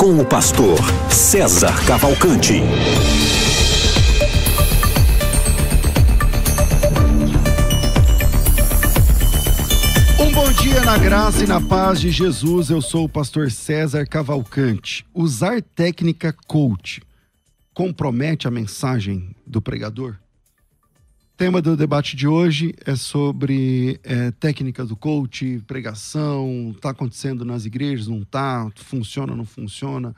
com o pastor César Cavalcante. Um bom dia na graça e na paz de Jesus. Eu sou o pastor César Cavalcante. Usar técnica coach compromete a mensagem do pregador? Tema do debate de hoje é sobre é, técnicas do coach, pregação, está acontecendo nas igrejas, não está, funciona, não funciona,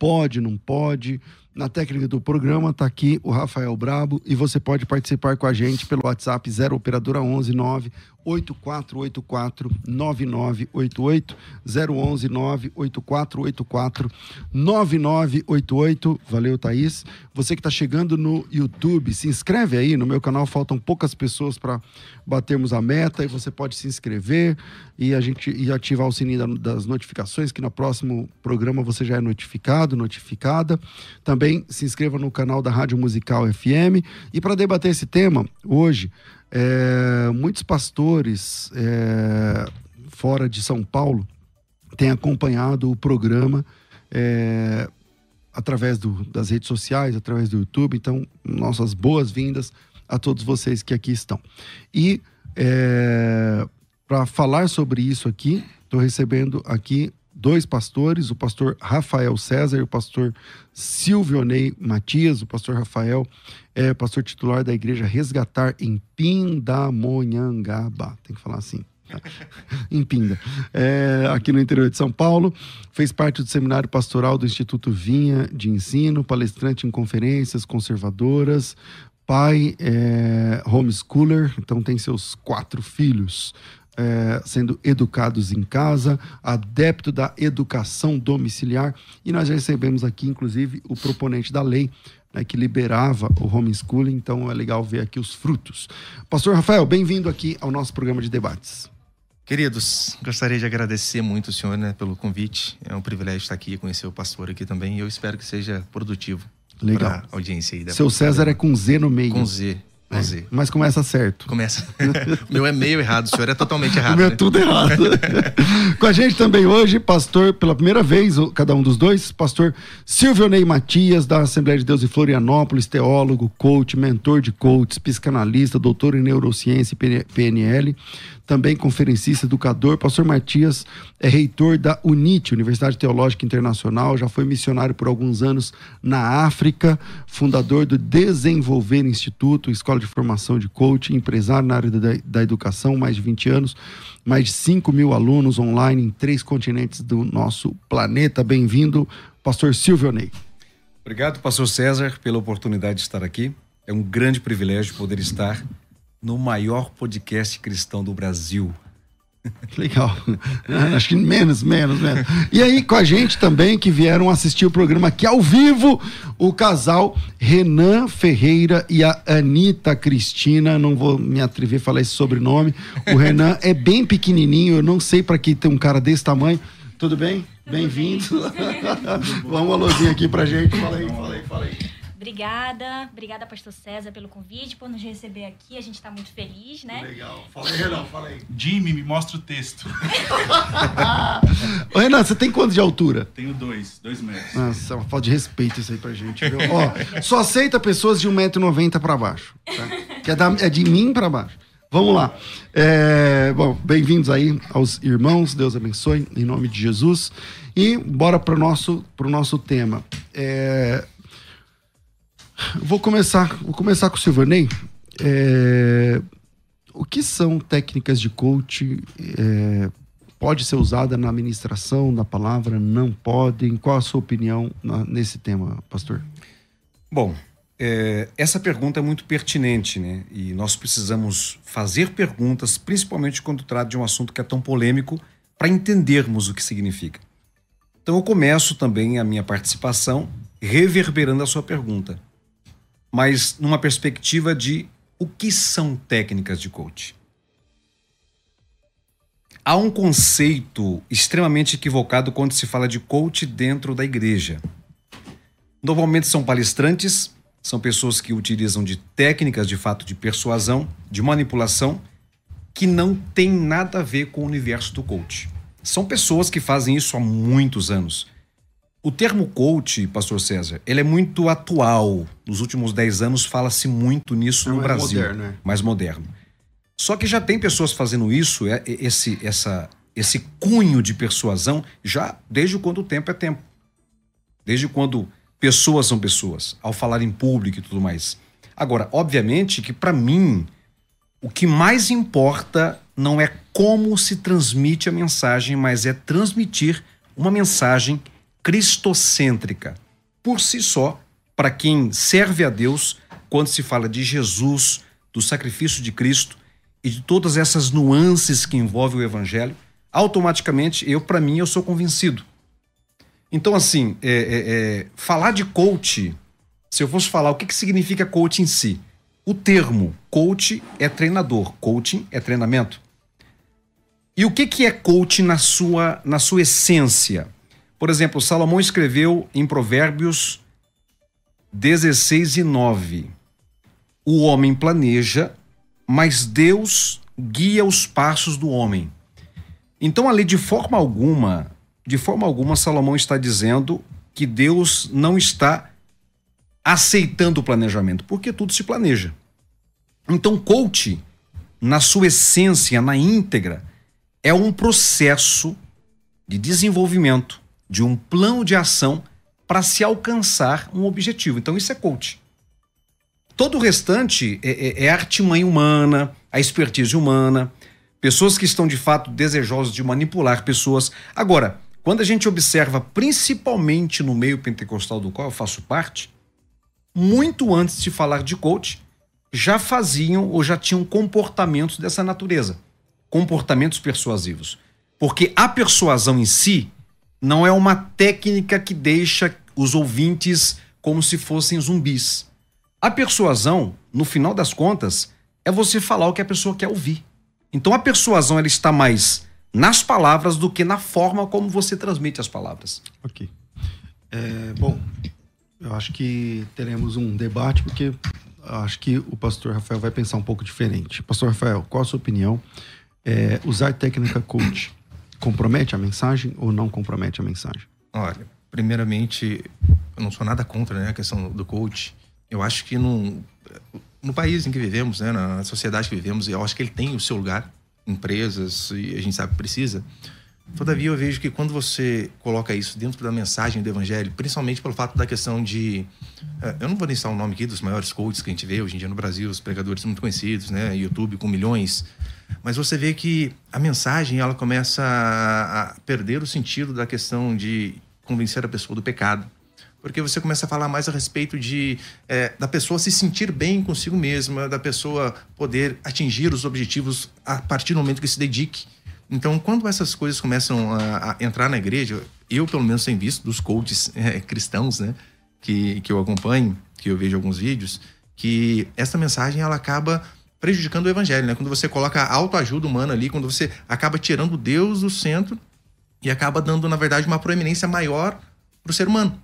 pode, não pode. Na técnica do programa está aqui o Rafael Brabo e você pode participar com a gente pelo WhatsApp 0 operadora 11 9 8484 9988 011 98484 9988. Valeu, Thaís. Você que está chegando no YouTube, se inscreve aí no meu canal. Faltam poucas pessoas para batermos a meta e você pode se inscrever e a gente e ativar o sininho das notificações que no próximo programa você já é notificado, notificada. Também se inscreva no canal da Rádio Musical FM e para debater esse tema hoje é, muitos pastores é, fora de São Paulo têm acompanhado o programa é, através do, das redes sociais, através do YouTube. Então, nossas boas-vindas a todos vocês que aqui estão. E é, para falar sobre isso aqui, estou recebendo aqui dois pastores, o pastor Rafael César e o pastor Silvio Ney Matias. O pastor Rafael é pastor titular da igreja Resgatar em Pindamonhangaba. Tem que falar assim. Tá? em Pinda, é, aqui no interior de São Paulo. Fez parte do seminário pastoral do Instituto Vinha de Ensino, palestrante em conferências conservadoras, pai é, homeschooler, então tem seus quatro filhos é, sendo educados em casa, adepto da educação domiciliar, e nós recebemos aqui, inclusive, o proponente da lei né, que liberava o homeschooling, então é legal ver aqui os frutos. Pastor Rafael, bem-vindo aqui ao nosso programa de debates. Queridos, gostaria de agradecer muito o senhor né, pelo convite. É um privilégio estar aqui e conhecer o pastor aqui também. E eu espero que seja produtivo. Legal. Para a audiência aí. Seu César é com Z no meio. Com Z. É, mas começa certo. Começa. o meu é meio errado, o senhor é totalmente errado. O meu né? é tudo errado. Com a gente também hoje, pastor, pela primeira vez, cada um dos dois, pastor Silvio Ney Matias, da Assembleia de Deus de Florianópolis, teólogo, coach, mentor de coaches, psicanalista, doutor em neurociência e PNL também conferencista, educador. Pastor Matias é reitor da UNIT, Universidade Teológica Internacional, já foi missionário por alguns anos na África, fundador do Desenvolver Instituto, escola de formação de coaching, empresário na área da, da educação, mais de 20 anos, mais de 5 mil alunos online em três continentes do nosso planeta. Bem-vindo, pastor Silvio Ney. Obrigado, pastor César, pela oportunidade de estar aqui. É um grande privilégio poder estar no maior podcast cristão do Brasil. Legal. Acho que menos, menos, menos. E aí, com a gente também, que vieram assistir o programa aqui ao vivo, o casal Renan Ferreira e a Anitta Cristina. Não vou me atrever a falar esse sobrenome. O Renan é bem pequenininho, eu não sei para que ter um cara desse tamanho. Tudo bem? Bem-vindo. Vamos uma luzinha aqui pra gente. Fala aí, fala aí, fala aí. Obrigada, obrigada, pastor César, pelo convite, por nos receber aqui. A gente está muito feliz, né? Legal. Fala aí, Renan, fala aí. Jimmy, me mostra o texto. Ô, Renan, você tem quanto de altura? Tenho dois, dois metros. Nossa, é uma falta de respeito isso aí pra gente, viu? Ó, só aceita pessoas de 1,90m pra baixo. Tá? Que é, da, é de mim pra baixo. Vamos lá. É, bom, bem-vindos aí aos irmãos. Deus abençoe, em nome de Jesus. E bora para o nosso, pro nosso tema. É, Vou começar, vou começar com o Silvanei. É, o que são técnicas de coach? É, pode ser usada na administração da palavra? Não podem? Qual a sua opinião na, nesse tema, pastor? Bom, é, essa pergunta é muito pertinente, né? E nós precisamos fazer perguntas, principalmente quando trata de um assunto que é tão polêmico, para entendermos o que significa. Então eu começo também a minha participação reverberando a sua pergunta, mas numa perspectiva de o que são técnicas de coach. Há um conceito extremamente equivocado quando se fala de coach dentro da igreja. Normalmente são palestrantes, são pessoas que utilizam de técnicas de fato de persuasão, de manipulação, que não tem nada a ver com o universo do coach. São pessoas que fazem isso há muitos anos. O termo coach, pastor César, ele é muito atual. Nos últimos 10 anos fala-se muito nisso É no mais Brasil. moderno, é. Mais moderno. Só que já tem pessoas fazendo isso, é- esse, essa, esse cunho de persuasão, já desde quando o tempo é tempo. Desde quando pessoas são pessoas, ao falar em público e tudo mais. Agora, obviamente que para mim, o que mais importa não é como se transmite a mensagem, mas é transmitir uma mensagem cristocêntrica. Por si só, para quem serve a Deus, quando se fala de Jesus, do sacrifício de Cristo e de todas essas nuances que envolvem o evangelho, automaticamente eu, para mim, eu sou convencido. Então, assim, é, é, é, falar de coach, se eu fosse falar o que, que significa coach em si, o termo coach é treinador, coaching é treinamento. E o que, que é coach na sua, na sua essência? Por exemplo, Salomão escreveu em Provérbios 16 e 9: O homem planeja, mas Deus guia os passos do homem. Então, ali, de forma alguma, de forma alguma, Salomão está dizendo que Deus não está aceitando o planejamento, porque tudo se planeja. Então, coach, na sua essência, na íntegra, é um processo de desenvolvimento de um plano de ação para se alcançar um objetivo. Então, isso é coach. Todo o restante é, é, é artimanha humana, a expertise humana, pessoas que estão de fato desejosas de manipular pessoas. Agora, quando a gente observa, principalmente no meio pentecostal do qual eu faço parte, muito antes de falar de coach, já faziam ou já tinham comportamentos dessa natureza comportamentos persuasivos. Porque a persuasão em si não é uma técnica que deixa os ouvintes como se fossem zumbis. A persuasão, no final das contas, é você falar o que a pessoa quer ouvir. Então a persuasão ela está mais nas palavras do que na forma como você transmite as palavras. Ok. É, bom, eu acho que teremos um debate, porque acho que o pastor Rafael vai pensar um pouco diferente. Pastor Rafael, qual a sua opinião? É, usar técnica coach compromete a mensagem ou não compromete a mensagem? Olha, primeiramente, eu não sou nada contra né, a questão do coach. Eu acho que no, no país em que vivemos, né, na sociedade que vivemos, eu acho que ele tem o seu lugar, empresas, e a gente sabe que precisa. Todavia, eu vejo que quando você coloca isso dentro da mensagem do evangelho, principalmente pelo fato da questão de. eh, Eu não vou citar o nome aqui dos maiores coaches que a gente vê hoje em dia no Brasil, os pregadores muito conhecidos, né? YouTube com milhões. Mas você vê que a mensagem ela começa a perder o sentido da questão de convencer a pessoa do pecado. Porque você começa a falar mais a respeito de eh, da pessoa se sentir bem consigo mesma, da pessoa poder atingir os objetivos a partir do momento que se dedique. Então, quando essas coisas começam a, a entrar na igreja, eu pelo menos tenho visto dos coaches eh, cristãos, né, que, que eu acompanho, que eu vejo alguns vídeos, que essa mensagem ela acaba prejudicando o evangelho, né? Quando você coloca a autoajuda humana ali, quando você acaba tirando Deus do centro e acaba dando, na verdade, uma proeminência maior para o ser humano.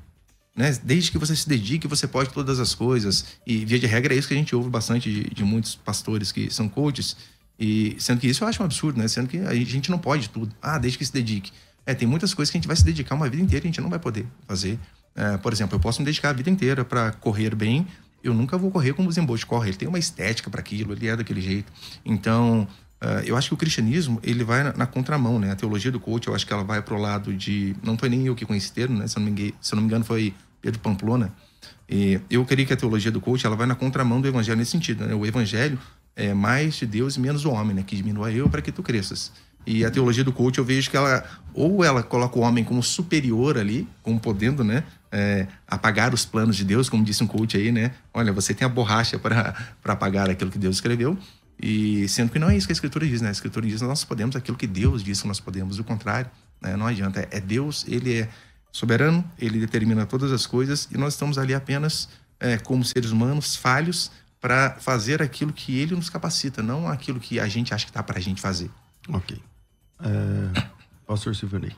Né? Desde que você se dedique, você pode todas as coisas. E, via de regra, é isso que a gente ouve bastante de, de muitos pastores que são coaches. E sendo que isso eu acho um absurdo, né? Sendo que a gente não pode tudo. Ah, desde que se dedique. É, tem muitas coisas que a gente vai se dedicar uma vida inteira e a gente não vai poder fazer. É, por exemplo, eu posso me dedicar a vida inteira para correr bem. Eu nunca vou correr como o Usain Bolt corre. Ele tem uma estética para aquilo, ele é daquele jeito. Então, Uh, eu acho que o cristianismo ele vai na, na, contramão, né? A teologia do coach, eu acho que ela vai pro lado de não foi nem eu que conheci termo, né? Se eu não me engano, se eu não me engano foi Pedro Pamplona. E eu queria que a teologia do coach ela vai na contramão do evangelho nesse sentido, né? O evangelho é mais de Deus e menos do homem, né? Que diminua eu para que tu cresças. E a teologia do coach eu vejo que ela ou ela coloca o homem como superior ali, como podendo, né? É, apagar os planos de Deus, como disse um coach aí, né? Olha, você tem a borracha para apagar aquilo que Deus escreveu. E sendo que não é isso que a Escritura diz, né? A Escritura diz nós podemos aquilo que Deus diz que nós podemos, o contrário, né? não adianta. É Deus, ele é soberano, ele determina todas as coisas e nós estamos ali apenas é, como seres humanos falhos para fazer aquilo que ele nos capacita, não aquilo que a gente acha que está para a gente fazer. Ok. É, Pastor Silvanei.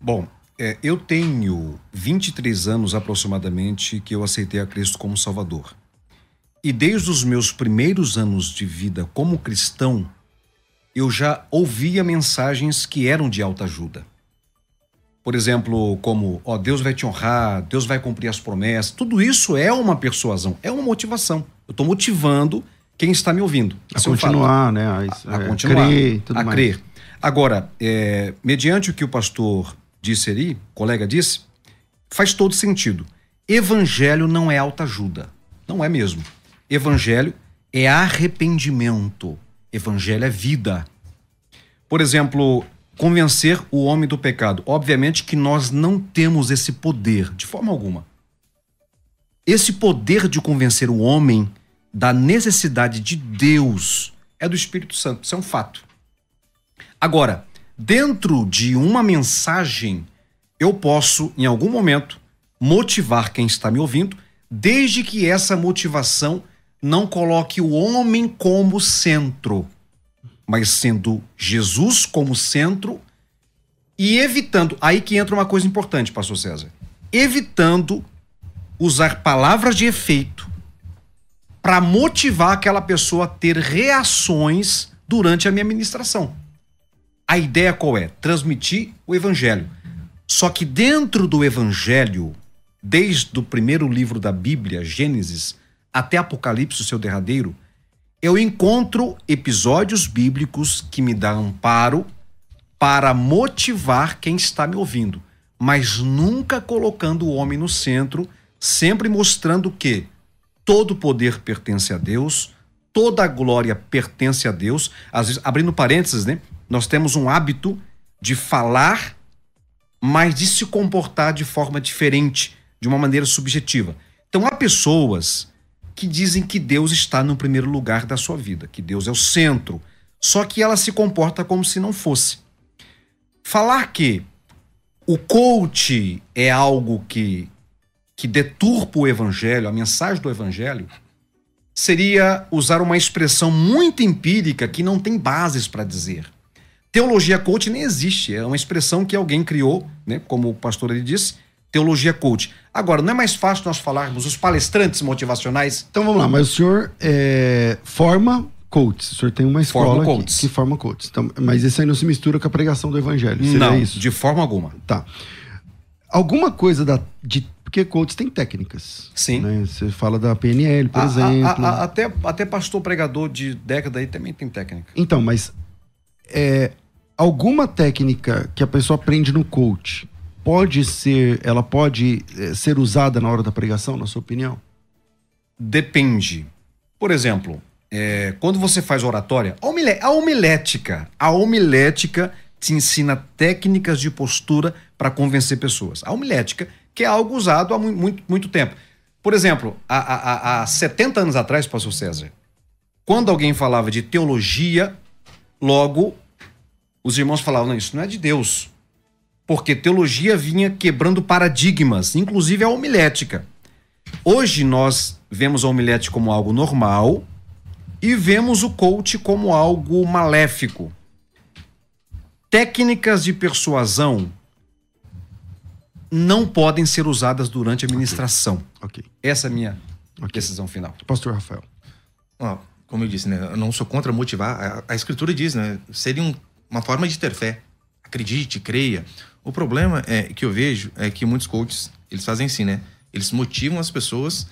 Bom, é, eu tenho 23 anos aproximadamente que eu aceitei a Cristo como Salvador. E desde os meus primeiros anos de vida como cristão, eu já ouvia mensagens que eram de alta ajuda. Por exemplo, como, ó, Deus vai te honrar, Deus vai cumprir as promessas. Tudo isso é uma persuasão, é uma motivação. Eu estou motivando quem está me ouvindo. A é fato. continuar, né? A, a é, continuar, crer a mais. crer. Agora, é, mediante o que o pastor disse ali, colega disse, faz todo sentido. Evangelho não é autoajuda. Não é mesmo. Evangelho é arrependimento. Evangelho é vida. Por exemplo, convencer o homem do pecado. Obviamente que nós não temos esse poder, de forma alguma. Esse poder de convencer o homem da necessidade de Deus é do Espírito Santo. Isso é um fato. Agora, dentro de uma mensagem, eu posso, em algum momento, motivar quem está me ouvindo, desde que essa motivação não coloque o homem como centro, mas sendo Jesus como centro e evitando. Aí que entra uma coisa importante, Pastor César. Evitando usar palavras de efeito para motivar aquela pessoa a ter reações durante a minha ministração. A ideia qual é? Transmitir o evangelho. Só que dentro do evangelho, desde o primeiro livro da Bíblia, Gênesis, até Apocalipse, o seu derradeiro, eu encontro episódios bíblicos que me dão amparo para motivar quem está me ouvindo, mas nunca colocando o homem no centro, sempre mostrando que todo poder pertence a Deus, toda a glória pertence a Deus. Às vezes, abrindo parênteses, né? Nós temos um hábito de falar, mas de se comportar de forma diferente, de uma maneira subjetiva. Então há pessoas que dizem que Deus está no primeiro lugar da sua vida, que Deus é o centro, só que ela se comporta como se não fosse. Falar que o coach é algo que que deturpa o evangelho, a mensagem do evangelho, seria usar uma expressão muito empírica que não tem bases para dizer. Teologia coach nem existe, é uma expressão que alguém criou, né, como o pastor ele disse, teologia coach. Agora, não é mais fácil nós falarmos os palestrantes motivacionais? Então vamos lá, mas o senhor é, forma coaches. O senhor tem uma escola Forma que, que forma coaches. Então, mas isso aí não se mistura com a pregação do evangelho. Seria não, isso? de forma alguma. Tá. Alguma coisa da. De, porque coaches tem técnicas. Sim. né? Você fala da PNL, por A- exemplo. a- a- até, até pastor pregador de década aí também tem técnica. Então, mas é, alguma técnica que a pessoa aprende no coach pode ser, ela pode é, ser usada na hora da pregação, na sua opinião? Depende. Por exemplo, é, quando você faz oratória, a homilética, a homilética te ensina técnicas de postura para convencer pessoas. A homilética, que é algo usado há mu- muito, muito tempo. Por exemplo, há, há, há 70 anos atrás, pastor César, quando alguém falava de teologia, logo os irmãos falavam, não, isso não é de Deus. Porque teologia vinha quebrando paradigmas, inclusive a homilética. Hoje nós vemos a homilética como algo normal e vemos o coach como algo maléfico. Técnicas de persuasão não podem ser usadas durante a ministração. Ok. Essa é a minha Ok. decisão final. Pastor Rafael. Ó, como eu disse, né? Eu não sou contra motivar. A, a escritura diz, né? Seria um- uma forma de ter fé. Acredite, creia. O problema é que eu vejo é que muitos coaches, eles fazem assim, né? Eles motivam as pessoas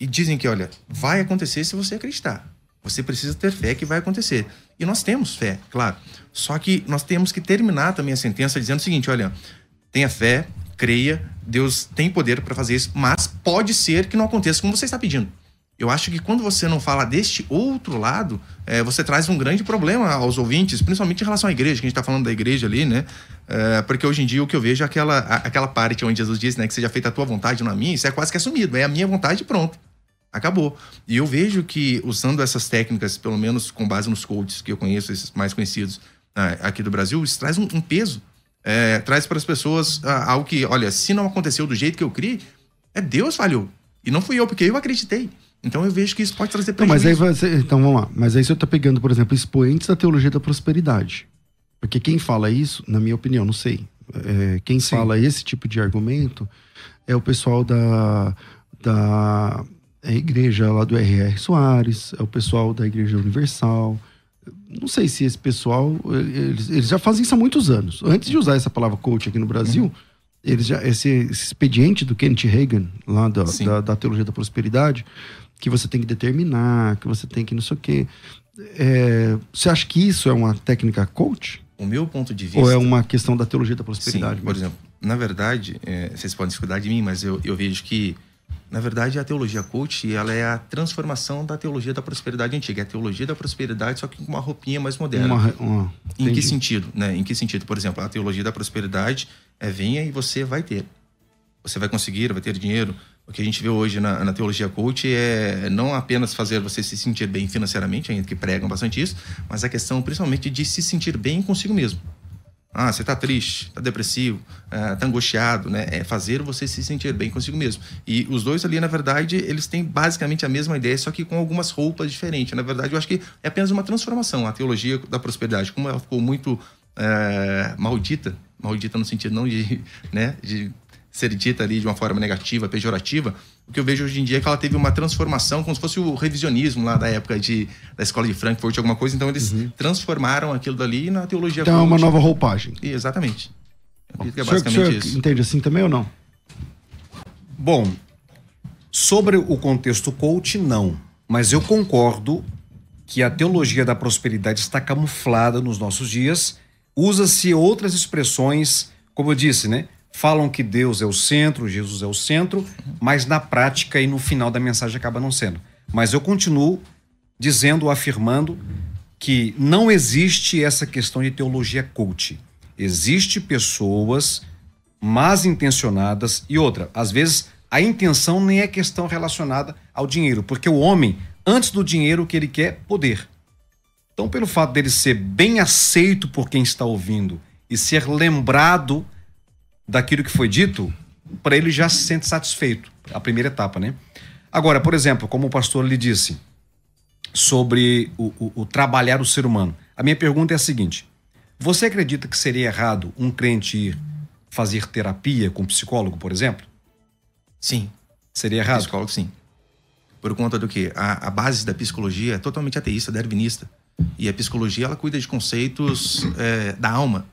e dizem que, olha, vai acontecer se você acreditar. Você precisa ter fé que vai acontecer. E nós temos fé, claro. Só que nós temos que terminar também a sentença dizendo o seguinte, olha, tenha fé, creia, Deus tem poder para fazer isso, mas pode ser que não aconteça como você está pedindo. Eu acho que quando você não fala deste outro lado, é, você traz um grande problema aos ouvintes, principalmente em relação à igreja, que a gente está falando da igreja ali, né? É, porque hoje em dia o que eu vejo é aquela, aquela parte onde Jesus disse, né, que seja feita a tua vontade, não a minha, isso é quase que assumido, é a minha vontade e pronto. Acabou. E eu vejo que usando essas técnicas, pelo menos com base nos coaches que eu conheço, esses mais conhecidos ah, aqui do Brasil, isso traz um, um peso É, traz para as pessoas ah, algo que, olha, se não aconteceu do jeito que eu criei, é Deus falhou. E não fui eu, porque eu acreditei. Então eu vejo que isso pode trazer Então, mas prejuízo. aí então vamos lá. Mas aí você está pegando, por exemplo, expoentes da teologia da prosperidade. Porque quem fala isso, na minha opinião, não sei. é, quem Sim. fala esse tipo de argumento é o pessoal da, da é, igreja lá do R.R. Soares, é o pessoal da Igreja Universal. Não sei se esse pessoal. Eles, eles já fazem isso há muitos anos. Antes de usar essa palavra coach aqui no Brasil, Uhum. eles já, esse, esse expediente do Kenneth Reagan, lá da, da, da teologia da prosperidade, que você tem que determinar, que você tem que não sei o quê. É, você acha que isso é uma técnica coach? O meu ponto de vista. Ou é uma questão da teologia da prosperidade? Sim, por exemplo, na verdade, é, vocês podem discordar de mim, mas eu, eu vejo que, na verdade, a teologia coach, ela é a transformação da teologia da prosperidade antiga. É a teologia da prosperidade, só que com uma roupinha mais moderna. Uma, uma, Em que sentido? Né? Em que sentido? Por exemplo, a teologia da prosperidade é venha e você vai ter. Você vai conseguir, vai ter dinheiro. O que a gente vê hoje na, na teologia coach é não apenas fazer você se sentir bem financeiramente, ainda que pregam bastante isso, mas a questão principalmente de se sentir bem consigo mesmo. Ah, você tá triste, tá depressivo, ah, tá angustiado, né? É fazer você se sentir bem consigo mesmo. E os dois ali, na verdade, eles têm basicamente a mesma ideia, só que com algumas roupas diferentes. Na verdade, eu acho que é apenas uma transformação. A teologia da prosperidade, como ela ficou muito eh, maldita, maldita no sentido não de, né, de ser dita ali de uma forma negativa, pejorativa, o que eu vejo hoje em dia é que ela teve uma transformação, como se fosse o revisionismo lá da época de, da escola de Frankfurt, alguma coisa. Então, eles transformaram aquilo dali na teologia Então é uma nova roupagem. E, Exatamente. Eu acredito que é basicamente senhor isso. entende assim também ou não? Bom, sobre o contexto coach, não. Mas eu concordo que a teologia da prosperidade está camuflada nos nossos dias. Usa-se outras expressões, como eu disse, né? Falam que Deus é o centro, Jesus é o centro, mas na prática e no final da mensagem acaba não sendo. Mas eu continuo dizendo, afirmando que não existe essa questão de teologia coach. Existe pessoas más intencionadas e outra, às vezes a intenção nem é questão relacionada ao dinheiro, porque o homem, antes do dinheiro, o que ele quer é poder. Então, pelo fato dele ser bem aceito por quem está ouvindo e ser lembrado daquilo que foi dito, para ele já se sente satisfeito. A primeira etapa, né? Agora, por exemplo, como o pastor lhe disse sobre o, o- o trabalhar o ser humano, a minha pergunta é a seguinte: você acredita que seria errado um crente ir fazer terapia com um psicólogo, por exemplo? Sim. Seria errado? Psicólogo, sim. Por conta do que? A, a base da psicologia é totalmente ateísta, darwinista. E a psicologia, ela cuida de conceitos é, da alma.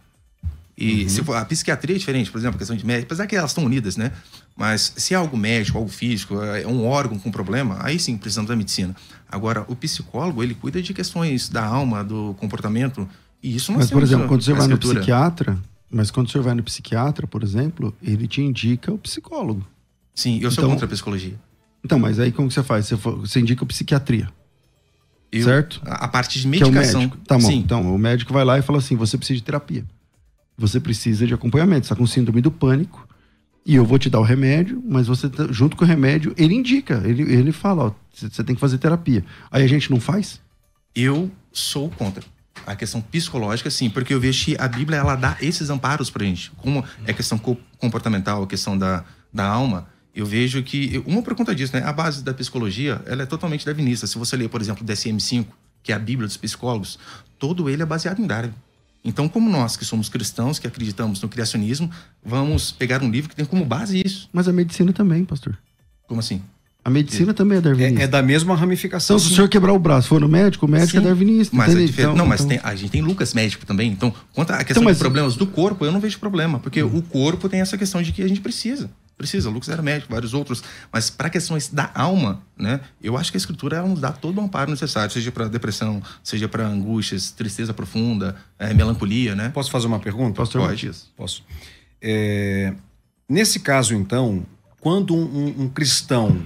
E se for, a psiquiatria é diferente, por exemplo, a questão de médico, apesar que elas estão unidas, né? Mas se é algo médico, algo físico, é um órgão com problema, aí sim precisamos da medicina. Agora, o psicólogo, ele cuida de questões da alma, do comportamento, e isso nós Mas, por exemplo, quando você vai no escritura. psiquiatra, mas quando você vai no psiquiatra, por exemplo, ele te indica o psicólogo. Sim, eu sou Então- contra a psicologia. Então, mas aí como que você faz? Você, você indica o psiquiatria, Eu- certo? A, a parte de é medicação. médico. Tá bom. Sim, Então, o médico vai lá e fala assim: você precisa de terapia. Você precisa de acompanhamento. Está com síndrome do pânico. E eu vou te dar o remédio, mas você, tá- junto com o remédio, ele indica. Ele, ele fala: você tem que fazer terapia. Aí a gente não faz? Eu sou contra. A questão psicológica, sim, porque eu vejo que a Bíblia ela dá esses amparos pra gente. Como é questão co- comportamental, a questão da, da alma, eu vejo que. Uma por conta disso, né? A base da psicologia ela é totalmente darwinista. Se você ler, por exemplo, o DSM-5, que é a Bíblia dos psicólogos, todo ele é baseado em Darwin. Então, como nós que somos cristãos, que acreditamos no criacionismo, vamos pegar um livro que tem como base isso. Mas a medicina também, pastor. Como assim? A medicina também é darwinista. É, é da mesma ramificação. Então, se o senhor quebrar o braço for no médico, o médico Sim. é darwinista. Mas é entende? diferente. Então- não, mas então- tem- a gente tem Lucas médico também. Então, quanto à questão Então, mas- de problemas do corpo, eu não vejo problema. Porque Uhum. o corpo tem essa questão de que a gente precisa. Precisa. Lucas era médico, vários outros. Mas para questões da alma, né? Eu acho que a escritura ela nos dá todo o amparo necessário, seja para depressão, seja para angústias, tristeza profunda, eh, melancolia, né? Posso fazer uma pergunta? Pastor Pode. Posso. É, nesse caso, então, quando um, um- cristão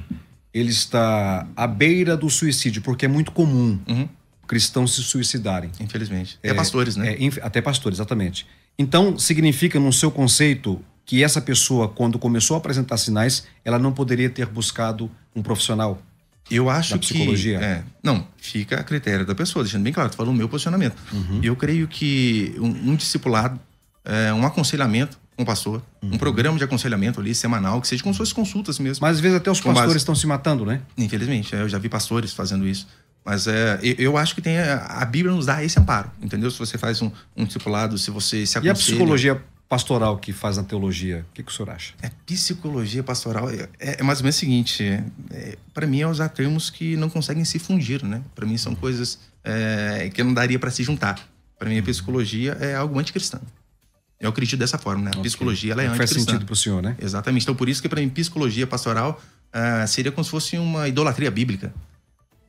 ele está à beira do suicídio, porque é muito comum Uhum. cristãos se suicidarem. Infelizmente. É, pastores, né? É, até pastores, exatamente. Então, significa, no seu conceito, que essa pessoa, quando começou a apresentar sinais, ela não poderia ter buscado um profissional? Eu acho Da psicologia? que. É, não, fica a critério da pessoa, deixando bem claro, tô falando o meu posicionamento. Uhum. Eu creio que um, um discipulado é, um aconselhamento com o pastor, Uhum. um programa de aconselhamento ali semanal, que seja se fosse consultas mesmo. Mas às vezes até os Com base- pastores estão se matando, né? Infelizmente, é, eu já vi pastores fazendo isso. Mas é, eu, acho que tem a, a Bíblia nos dá esse amparo, entendeu? Se você faz um, um discipulado, se você se E a aconselha... psicologia pastoral que faz na teologia, o que, que o senhor acha? É, psicologia pastoral é, é mais ou menos o seguinte: é, para mim é usar termos que não conseguem se fundir, né? Para mim são coisas é, que não daria para se juntar. Para mim a psicologia é algo anticristão. Eu acredito dessa forma, né? A psicologia ela é Faz anticristã. sentido para o senhor, né? Exatamente. Então por isso que para mim psicologia pastoral ah, seria como se fosse uma idolatria bíblica,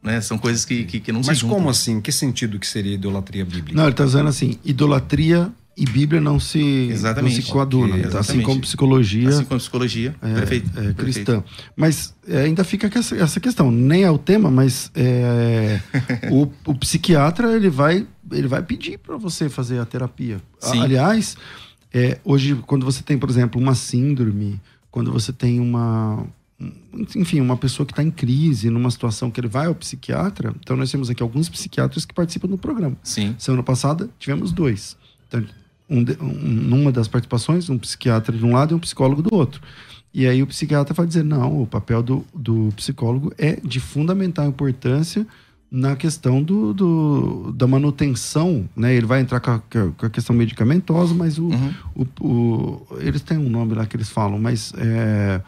né? São coisas que, que, que não Mas se juntam. como assim? Que sentido que seria idolatria bíblica? Não, ele está dizendo assim, idolatria e Bíblia não se, Exatamente. não se coadunam. Ok, tá? Assim como psicologia Assim como psicologia, é, perfeito, é perfeito. cristã. Mas é, ainda fica essa, essa questão. Nem é o tema, mas é, o, o psiquiatra ele vai, ele vai pedir para você fazer a terapia. Sim. Aliás, é, hoje, quando você tem, por exemplo, uma síndrome, quando você tem uma. Enfim, uma pessoa que está em crise, numa situação que ele vai ao psiquiatra. Então, nós temos aqui alguns psiquiatras que participam do programa. Sim. Semana passada tivemos dois. Então, um um- numa das participações, um psiquiatra de um lado e um psicólogo do outro. E aí o psiquiatra vai dizer: não, o papel do, do psicólogo é de fundamental importância na questão do, do- da manutenção, né? Ele vai entrar com a, com a questão medicamentosa, mas o, Uhum. o, o- eles têm um nome lá que eles falam, mas é,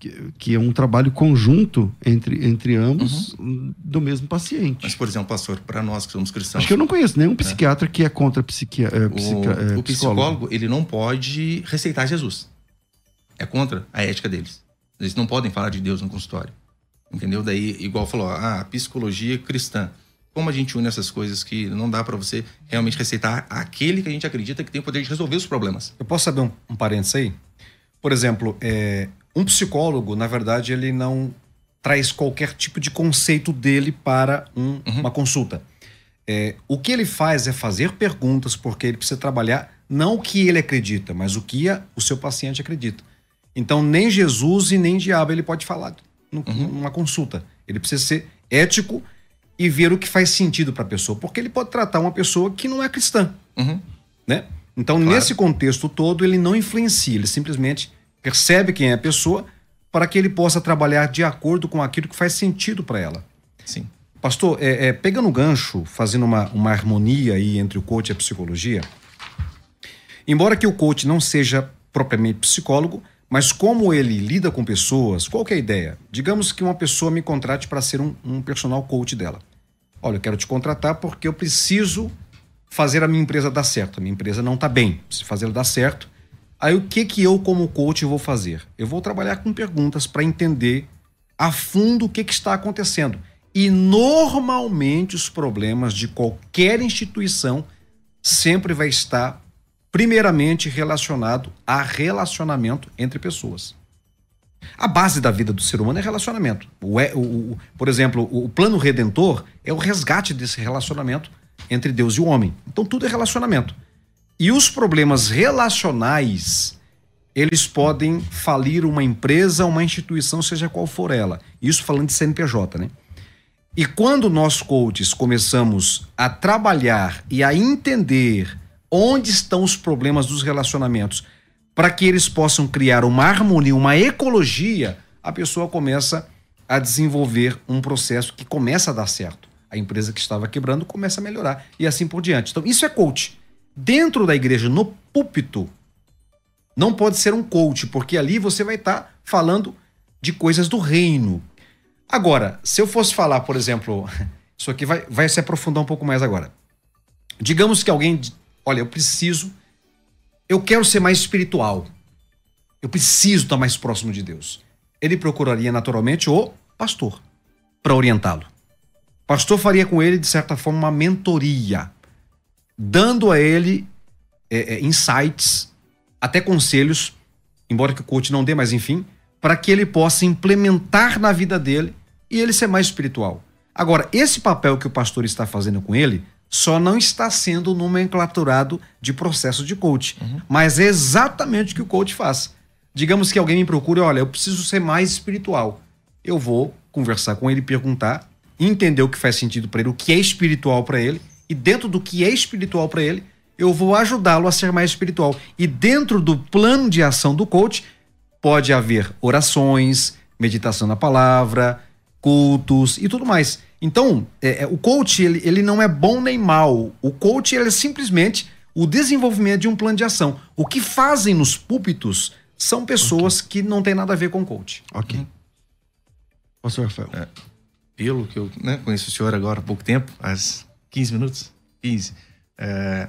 que, que é um trabalho conjunto entre, entre ambos do mesmo paciente. Mas, por exemplo, pastor, para nós que somos cristãos, Acho que eu não conheço nenhum psiquiatra que é contra psiqui... é, o, psiqui- é, o psicólogo, ele não pode receitar Jesus. É contra a ética deles. Eles não podem falar de Deus no consultório. Entendeu? Daí, igual falou, ah, psicologia cristã. Como a gente une essas coisas que não dá para você realmente receitar aquele que a gente acredita que tem o poder de resolver os problemas. Eu posso saber um, um parênteses aí? Por exemplo, é, um psicólogo, na verdade, ele não traz qualquer tipo de conceito dele para um- uma consulta. É, o que ele faz é fazer perguntas, porque ele precisa trabalhar não o que ele acredita, mas o que a- o seu paciente acredita. Então, nem Jesus e nem diabo ele pode falar no- numa consulta. Ele precisa ser ético e ver o que faz sentido para a pessoa, porque ele pode tratar uma pessoa que não é cristã Uhum. né? Então, Claro. nesse contexto todo, ele não influencia, ele simplesmente percebe quem é a pessoa para que ele possa trabalhar de acordo com aquilo que faz sentido para ela. Sim. Pastor, é, é, pegando o gancho, fazendo uma, uma harmonia aí entre o coach e a psicologia, embora que o coach não seja propriamente psicólogo, mas como ele lida com pessoas, qual que é a ideia? Digamos que uma pessoa me contrate para ser um, um personal coach dela. Olha, eu quero te contratar porque eu preciso fazer a minha empresa dar certo. A minha empresa não está bem. Se fazer ela dar certo, aí o que que eu como coach vou fazer? Eu vou trabalhar com perguntas para entender a fundo o que, que está acontecendo. E normalmente os problemas de qualquer instituição sempre vai estar primeiramente relacionado a relacionamento entre pessoas. A base da vida do ser humano é relacionamento. O, é- o- o- por exemplo, o plano redentor é o resgate desse relacionamento entre Deus e o homem. Então tudo é relacionamento. E os problemas relacionais, eles podem falir uma empresa, uma instituição, seja qual for ela. Isso falando de CNPJ, né? E quando nós coaches começamos a trabalhar e a entender onde estão os problemas dos relacionamentos, para que eles possam criar uma harmonia, uma ecologia, a pessoa começa a desenvolver um processo que começa a dar certo. A empresa que estava quebrando começa a melhorar e assim por diante. Então, isso é coach. Dentro da igreja, no púlpito, não pode ser um coach, porque ali você vai estar falando de coisas do reino. Agora, se eu fosse falar, por exemplo, isso aqui vai, vai se aprofundar um pouco mais agora. Digamos que alguém, olha, eu preciso, eu quero ser mais espiritual. Eu preciso estar mais próximo de Deus. Ele procuraria naturalmente o pastor para orientá-lo. O pastor faria com ele, de certa forma, uma mentoria, dando a ele é, é, insights, até conselhos, embora que o coach não dê, mas enfim, para que ele possa implementar na vida dele e ele ser mais espiritual. Agora, esse papel que o pastor está fazendo com ele só não está sendo nomenclaturado de processo de coach, mas é exatamente o que o coach faz. Digamos que alguém me procure, olha, eu preciso ser mais espiritual. Eu vou conversar com ele, perguntar, entender o que faz sentido para ele, o que é espiritual para ele, e dentro do que é espiritual para ele, eu vou ajudá-lo a ser mais espiritual. E dentro do plano de ação do coach, pode haver orações, meditação na palavra, cultos e tudo mais. Então, é, é, o coach, ele, ele não é bom nem mal. O coach, ele é simplesmente o desenvolvimento de um plano de ação. O que fazem nos púlpitos são pessoas que não têm nada a ver com coach. Ok. Pastor Rafael. É, pelo que eu né, conheço o senhor agora há pouco tempo, há 15 minutos, 15. É,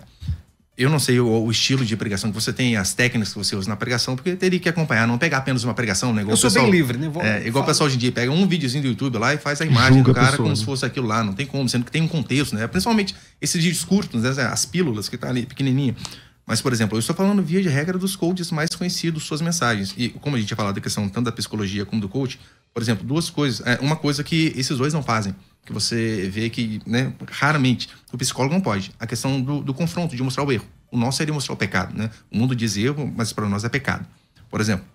eu não sei o, o, estilo de pregação que você tem, as técnicas que você usa na pregação, porque teria que acompanhar, não pegar apenas uma pregação, né? Igual eu sou pessoal, bem livre, né? Vou, é, igual o pessoal hoje em dia pega um videozinho do YouTube lá e faz a imagem Julga do cara pessoa, como né? se fosse aquilo lá, não tem como, sendo que tem um contexto, né? Principalmente esses vídeos curtos, né? as pílulas que tá ali pequenininha. Mas, por exemplo, eu estou falando via de regra dos coaches mais conhecidos, suas mensagens. E como a gente ia falar da questão tanto da psicologia como do coach, por exemplo, duas coisas. É, uma coisa que esses dois não fazem, que você vê que, né, raramente, o psicólogo não pode. A questão do, do confronto, de mostrar o erro. O nosso seria mostrar o pecado, né? O mundo diz erro, mas para nós é pecado. Por exemplo,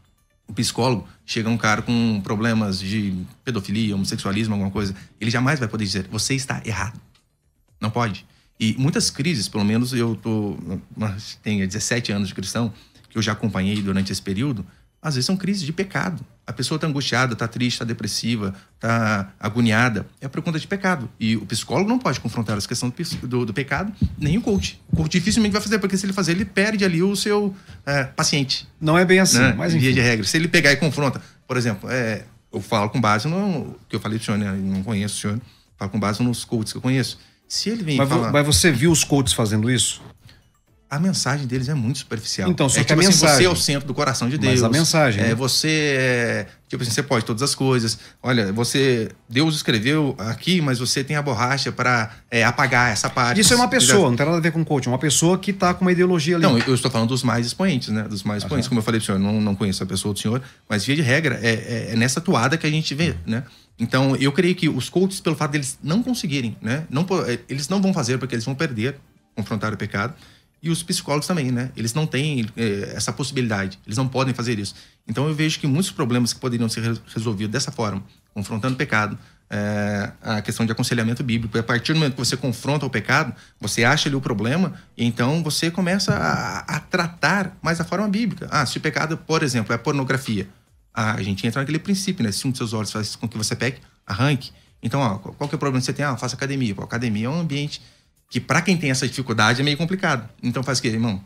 o psicólogo chega um cara com problemas de pedofilia, homossexualismo, alguma coisa, ele jamais vai poder dizer, você está errado. Não pode. E muitas crises, pelo menos eu tô, tenho 17 anos de cristão, que eu já acompanhei durante esse período, às vezes são crises de pecado. A pessoa está angustiada, está triste, está depressiva, está agoniada. É por conta de pecado. E o psicólogo não pode confrontar essa questão do, do, do, pecado, nem o coach. O coach dificilmente vai fazer, porque se ele fazer, ele perde ali o seu é, paciente. Não é bem assim, né? mas em via de regra. Se ele pegar e confronta, por exemplo, é, eu falo com base no que eu falei para o senhor, né? não conheço o senhor, falo com base nos coaches que eu conheço. Se ele vem mas, falar... mas você viu os coaches fazendo isso? a mensagem deles é muito superficial. Então, só é que tipo a assim, mensagem. você é o centro do coração de Deus. Mas a mensagem. É, né? você é, tipo assim, você pode todas as coisas. Olha, você Deus escreveu aqui, mas você tem a borracha para é, apagar essa parte. Isso é uma pessoa, não tem nada a ver com coach, é uma pessoa que tá com uma ideologia ali. Não, eu estou falando dos mais expoentes, né? Dos mais expoentes. Como eu falei pro senhor, não, não conheço a pessoa do senhor, mas via de regra é, é, é nessa toada que a gente vê, né? Então, eu creio que os coaches, pelo fato deles não conseguirem, né? Não, eles não vão fazer porque eles vão perder, confrontar o pecado. E os psicólogos também, né? Eles não têm é, essa possibilidade, eles não podem fazer isso. Então eu vejo que muitos problemas que poderiam ser resolvidos dessa forma, confrontando o pecado, é, a questão de aconselhamento bíblico, a partir do momento que você confronta o pecado, você acha ali o problema, e então você começa a, a tratar mais da forma bíblica. Ah, se o pecado, por exemplo, é pornografia, a gente entra naquele princípio, né? Se um dos seus olhos faz com que você peque, arranque. Então, ó, qual que é o problema que você tem? Ah, faça academia. Pô, academia é um ambiente que para quem tem essa dificuldade é meio complicado. Então faz o quê, irmão?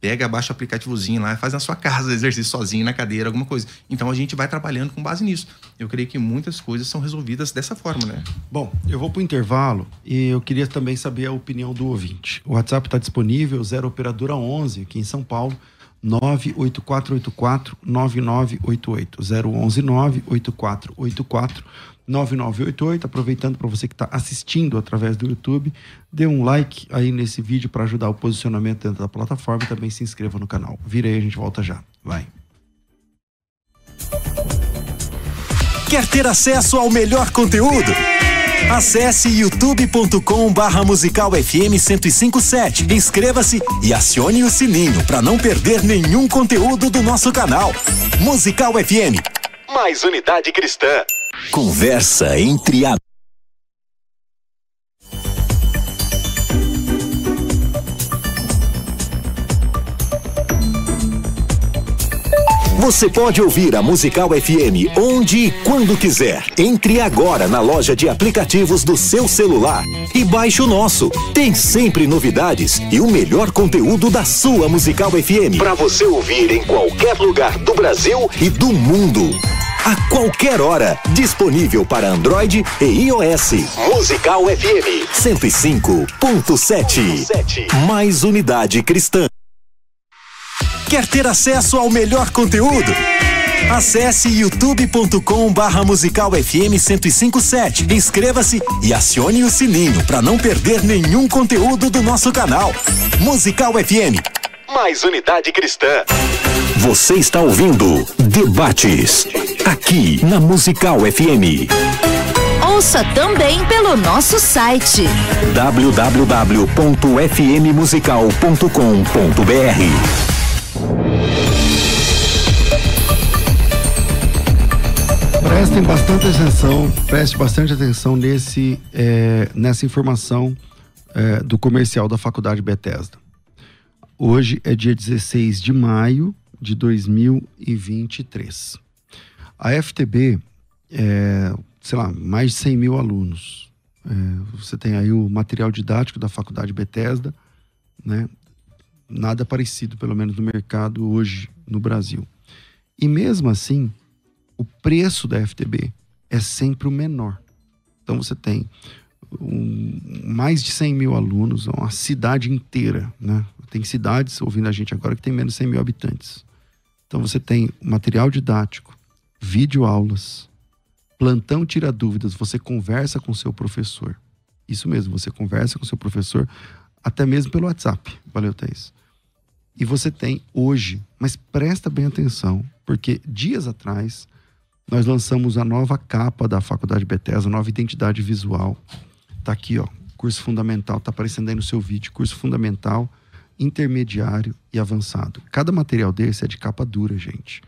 Pega, baixa o aplicativozinho lá, faz na sua casa exercício sozinho, na cadeira, alguma coisa. Então a gente vai trabalhando com base nisso. Eu creio que muitas coisas são resolvidas dessa forma, né? Bom, eu vou para o intervalo e eu queria também saber a opinião do ouvinte. O WhatsApp está disponível, 0 Operadora 11, aqui em São Paulo, 98484 9988. 011 98484 9988. Aproveitando para você que está assistindo através do YouTube, dê um like aí nesse vídeo para ajudar o posicionamento dentro da plataforma e também se inscreva no canal. Vira aí, a gente volta já. Vai. Quer ter acesso ao melhor conteúdo? Acesse youtube.com barra musical FM 1057. Inscreva-se e acione o sininho para não perder nenhum conteúdo do nosso canal. Musical FM. Mais unidade cristã. Conversa entre a Você pode ouvir a Musical FM onde e quando quiser. Entre agora na loja de aplicativos do seu celular e baixe o nosso. Tem sempre novidades e o melhor conteúdo da sua Musical FM para você ouvir em qualquer lugar do Brasil e do mundo. A qualquer hora, disponível para Android e iOS. Musical FM 105.7. Mais unidade cristã. Quer ter acesso ao melhor conteúdo? Acesse youtube.com barra musical FM 1057. Inscreva-se e acione o sininho para não perder nenhum conteúdo do nosso canal. Musical FM. Mais unidade cristã. Você está ouvindo Debates. Aqui na Musical FM. Ouça também pelo nosso site www.fmmusical.com.br. Prestem bastante atenção, preste bastante atenção nesse, é, nessa informação é, do comercial da Faculdade Bethesda. Hoje é dia 16 de maio de 2023. A FTB é, sei lá, mais de 100 mil alunos. É, você tem aí o material didático da Faculdade Bethesda, né? Nada parecido, pelo menos no mercado hoje no Brasil. E mesmo assim, o preço da FTB é sempre o menor. Então você tem um, mais de 100 mil alunos, uma cidade inteira, né? Tem cidades ouvindo a gente agora que tem menos de 100 mil habitantes. Então você tem material didático, vídeo aulas, plantão tira dúvidas, você conversa com seu professor. Isso mesmo, você conversa com seu professor, até mesmo pelo WhatsApp. Valeu, Thaís. E você tem hoje, mas presta bem atenção, porque dias atrás nós lançamos a nova capa da Faculdade Bethesda, a nova identidade visual. Tá aqui, ó, curso fundamental, tá aparecendo aí no seu vídeo, curso fundamental, intermediário e avançado. Cada material desse é de capa dura, gente.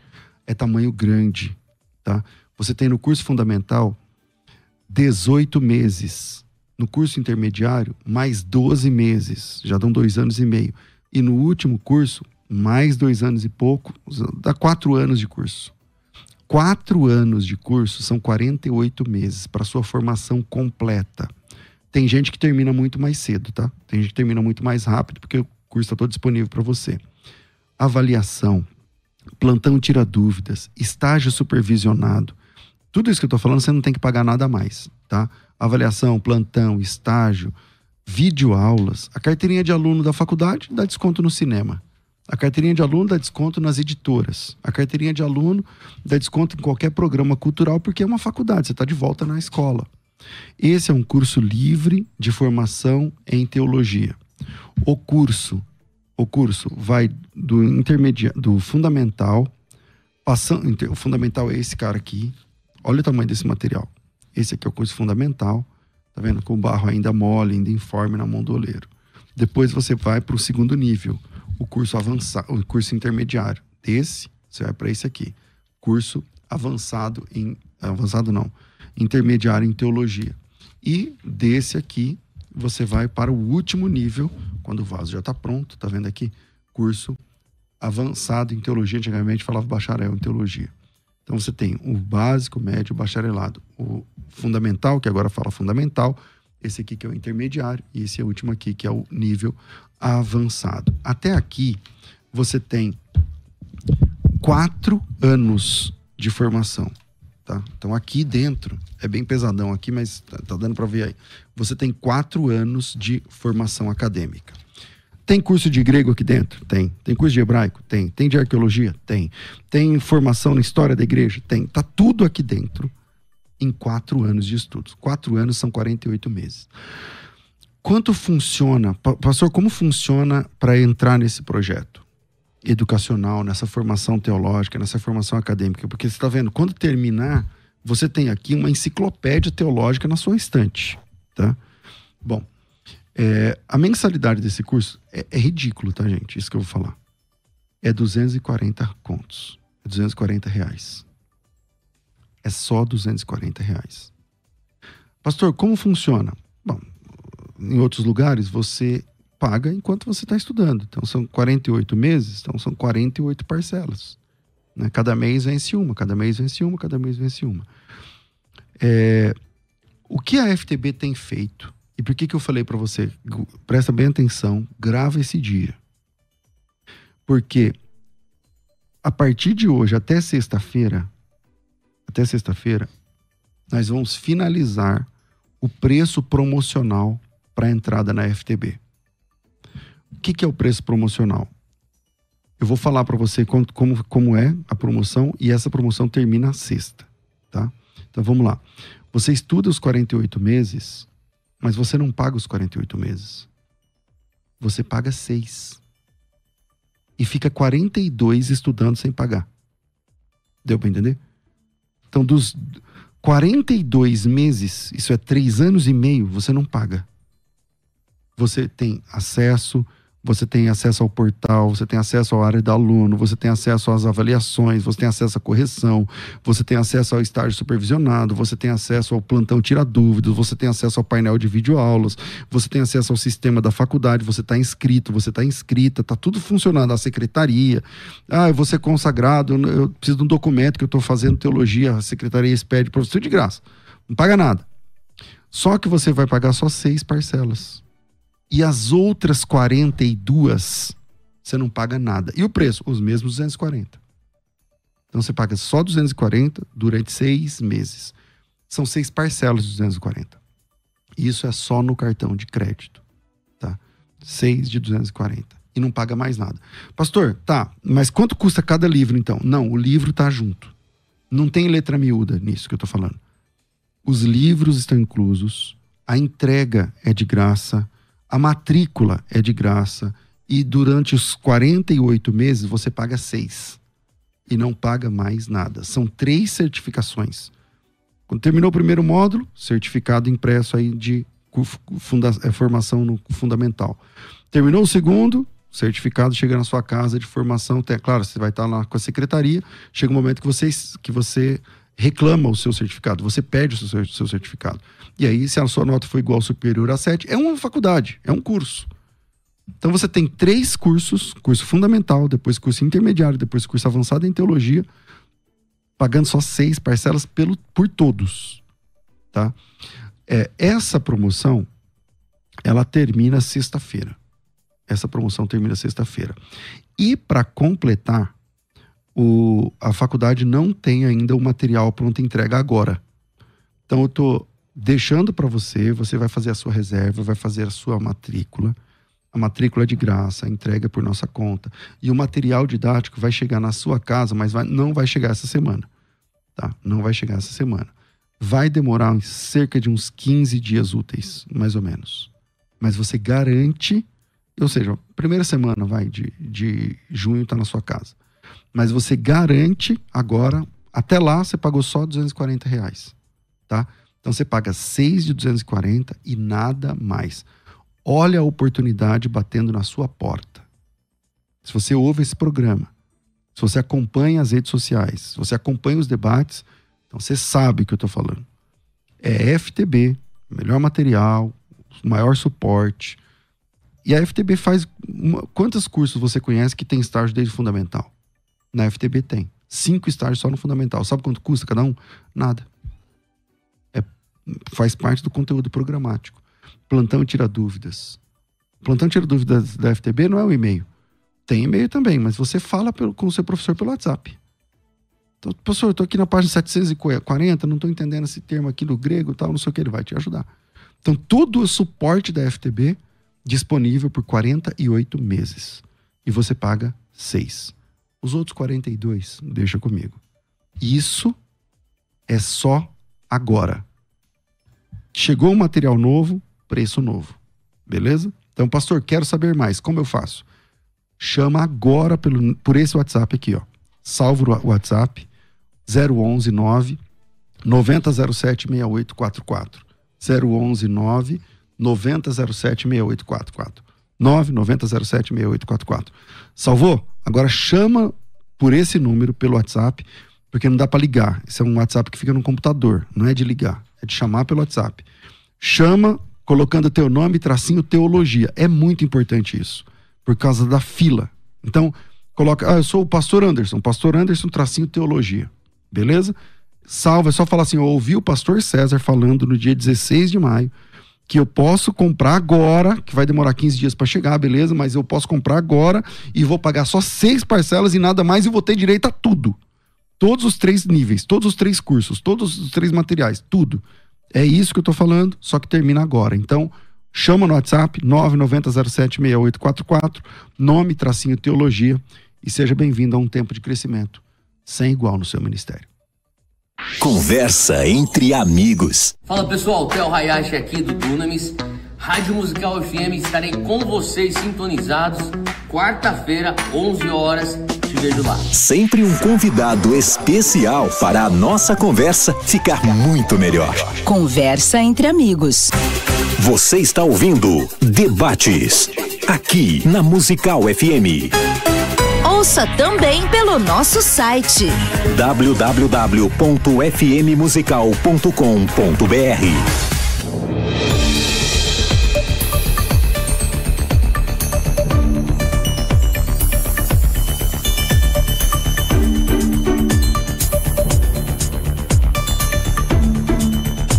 É tamanho grande, tá? Você tem no curso fundamental 18 meses. No curso intermediário, mais 12 meses. Já dão dois anos e meio. E no último curso, mais dois anos e pouco. Dá quatro anos de curso. Quatro anos de curso são 48 meses para sua formação completa. Tem gente que termina muito mais cedo, tá? Tem gente que termina muito mais rápido, porque o curso está todo disponível para você. Avaliação, plantão tira dúvidas, estágio supervisionado, tudo isso que eu estou falando, você não tem que pagar nada mais, tá? Avaliação, plantão, estágio, videoaulas. A carteirinha de aluno da faculdade dá desconto no cinema. A carteirinha de aluno dá desconto nas editoras. A carteirinha de aluno dá desconto em qualquer programa cultural, porque é uma faculdade, você está de volta na escola. Esse é um curso livre de formação em teologia. O curso, o curso vai do intermediário, do fundamental, passando, o fundamental é esse cara aqui, Olha o tamanho desse material. Esse aqui é o curso fundamental. Tá vendo? Com o barro ainda mole, ainda informe na mão do oleiro. Depois você vai para o segundo nível, o curso avançado, o curso intermediário. Desse, você vai para esse aqui. Curso avançado em. Avançado não. Intermediário em teologia. E desse aqui, você vai para o último nível, quando o vaso já está pronto, tá vendo aqui? Curso avançado em teologia. Antigamente falava bacharel em teologia. Então você tem o básico, médio, bacharelado. O fundamental, que agora fala fundamental, esse aqui que é o intermediário, e esse é o último aqui, que é o nível avançado. Até aqui, você tem quatro anos de formação. Tá? Então aqui dentro, é bem pesadão aqui, mas tá, tá dando para ver aí. Você tem quatro anos de formação acadêmica. Tem curso de grego aqui dentro? Tem. Tem curso de hebraico? Tem. Tem de arqueologia? Tem. Tem formação na história da igreja? Tem. Tá tudo aqui dentro em quatro anos de estudos. Quatro anos são 48 meses. Quanto funciona, pastor, como funciona para entrar nesse projeto educacional, nessa formação teológica, nessa formação acadêmica? Porque você está vendo, quando terminar, você tem aqui uma enciclopédia teológica na sua estante, tá? Bom, é, a mensalidade desse curso é, é, ridículo, tá, gente? Isso que eu vou falar. É 240 contos. É 240 reais. É só 240 reais. Pastor, como funciona? Bom, em outros lugares você paga enquanto você está estudando. Então são 48 meses, então são 48 parcelas. Né? Cada mês vence uma, cada mês vence uma, cada mês vence uma. É, o que a FTB tem feito e por que, que eu falei para você? Presta bem atenção, grava esse dia. Porque a partir de hoje até sexta-feira, até sexta-feira, nós vamos finalizar o preço promocional para a entrada na FTB. O que, que, é o preço promocional? Eu vou falar para você como, como, como é a promoção e essa promoção termina sexta, tá? Então vamos lá. Você estuda os 48 meses mas você não paga os 48 meses. Você paga seis. E fica 42 estudando sem pagar. Deu para entender? Então, dos 42 meses, isso é três anos e meio, você não paga. Você tem acesso, você tem acesso ao portal, você tem acesso à área do aluno, você tem acesso às avaliações, você tem acesso à correção, você tem acesso ao estágio supervisionado, você tem acesso ao plantão tira dúvidas, você tem acesso ao painel de videoaulas, você tem acesso ao sistema da faculdade, você está inscrito, você está inscrita, está tudo funcionando, a secretaria. Ah, eu vou ser consagrado, eu- preciso de um documento que eu estou fazendo teologia, a secretaria expede para você de graça. Não paga nada. Só que você vai pagar só seis parcelas. E as outras 42, você não paga nada. E o preço? Os mesmos 240. Então você paga só 240 durante seis meses. São seis parcelas de 240. Isso é só no cartão de crédito. Tá? Seis de 240. E não paga mais nada. Pastor, tá, mas quanto custa cada livro então? Não, o livro tá junto. Não tem letra miúda nisso que eu tô falando. Os livros estão inclusos, a entrega é de graça, a matrícula é de graça e durante os 48 meses você paga seis e não paga mais nada. São três certificações. Quando terminou o primeiro módulo, certificado impresso aí de é, formação no fundamental. Terminou o segundo, certificado chega na sua casa de formação. Tem, claro, você vai estar lá com a secretaria. Chega um momento que você, que você reclama o seu certificado, você pede o seu, seu certificado. E aí, se a sua nota for igual ou superior a 7, é uma faculdade, é um curso. Então você tem três cursos: curso fundamental, depois curso intermediário, depois curso avançado em teologia, pagando só seis parcelas pelo, por todos. Tá? É, essa promoção ela termina sexta-feira. Essa promoção termina sexta-feira. E para completar, o, a faculdade não tem ainda o material pronto entrega agora. Então eu estou deixando para você, você vai fazer a sua reserva, vai fazer a sua matrícula. A matrícula é de graça, a entrega é por nossa conta. E o material didático vai chegar na sua casa, mas vai- não vai chegar essa semana. Tá? Não vai chegar essa semana. Vai demorar cerca de uns 15 dias úteis, mais ou menos. Mas você garante, ou seja, primeira semana vai de, de junho está na sua casa. Mas você garante agora, até lá você pagou só 240 reais, tá? Então você paga 6 de 240 e nada mais. Olha a oportunidade batendo na sua porta. Se você ouve esse programa, se você acompanha as redes sociais, se você acompanha os debates, então você sabe o que eu estou falando. É FTB, melhor material, maior suporte. E a FTB faz. uma- quantos cursos você conhece que tem estágio desde o fundamental? Na FTB tem. Cinco estágios só no fundamental. Sabe quanto custa cada um? Nada. Faz parte do conteúdo programático. Plantão tira dúvidas. Plantão tira dúvidas da FTB não é um e-mail. Tem e-mail também, mas você fala pelo- com o seu professor pelo WhatsApp. Então, professor, eu tô aqui na página 740, não estou entendendo esse termo aqui do grego tal, não sei o que, ele vai te ajudar. Então, todo o suporte da FTB disponível por 48 meses. E você paga 6. Os outros 42, deixa comigo. Isso é só agora. Chegou um material novo, preço novo. Beleza? Então, pastor, quero saber mais. Como eu faço? Chama agora pelo, por esse WhatsApp aqui, ó. Salva o WhatsApp 011 9 9007 6844. 011 9 9007 6844. 9 9007 6844. Salvou? Agora chama por esse número pelo WhatsApp, porque não dá para ligar. Esse é um WhatsApp que fica no computador, não é de ligar, de chamar pelo WhatsApp. Chama colocando teu nome, tracinho teologia. É muito importante isso, por causa da fila. Então, coloca, ah, eu sou o pastor Anderson, pastor Anderson, tracinho teologia. Beleza? Salva, é só falar assim, eu ouvi o pastor César falando no dia 16 de maio que eu posso comprar agora, que vai demorar 15 dias para chegar, beleza? Mas eu posso comprar agora e vou pagar só seis parcelas e nada mais e vou ter direito a tudo. Todos os três níveis, todos os três cursos, todos os três materiais, tudo. É isso que eu tô falando, só que termina agora. Então, chama no WhatsApp 99076844, nome, tracinho, teologia e seja bem-vindo a um tempo de crescimento sem igual no seu ministério. Conversa entre amigos. Fala pessoal, Theo Hayashi aqui do Dunamis, Rádio Musical FM, estarei com vocês sintonizados, quarta-feira, 11 horas, te vejo lá. Sempre um convidado especial para a nossa conversa ficar muito melhor. Conversa entre amigos. Você está ouvindo Debates. Aqui na Musical FM. Ouça também pelo nosso site www.fmmusical.com.br.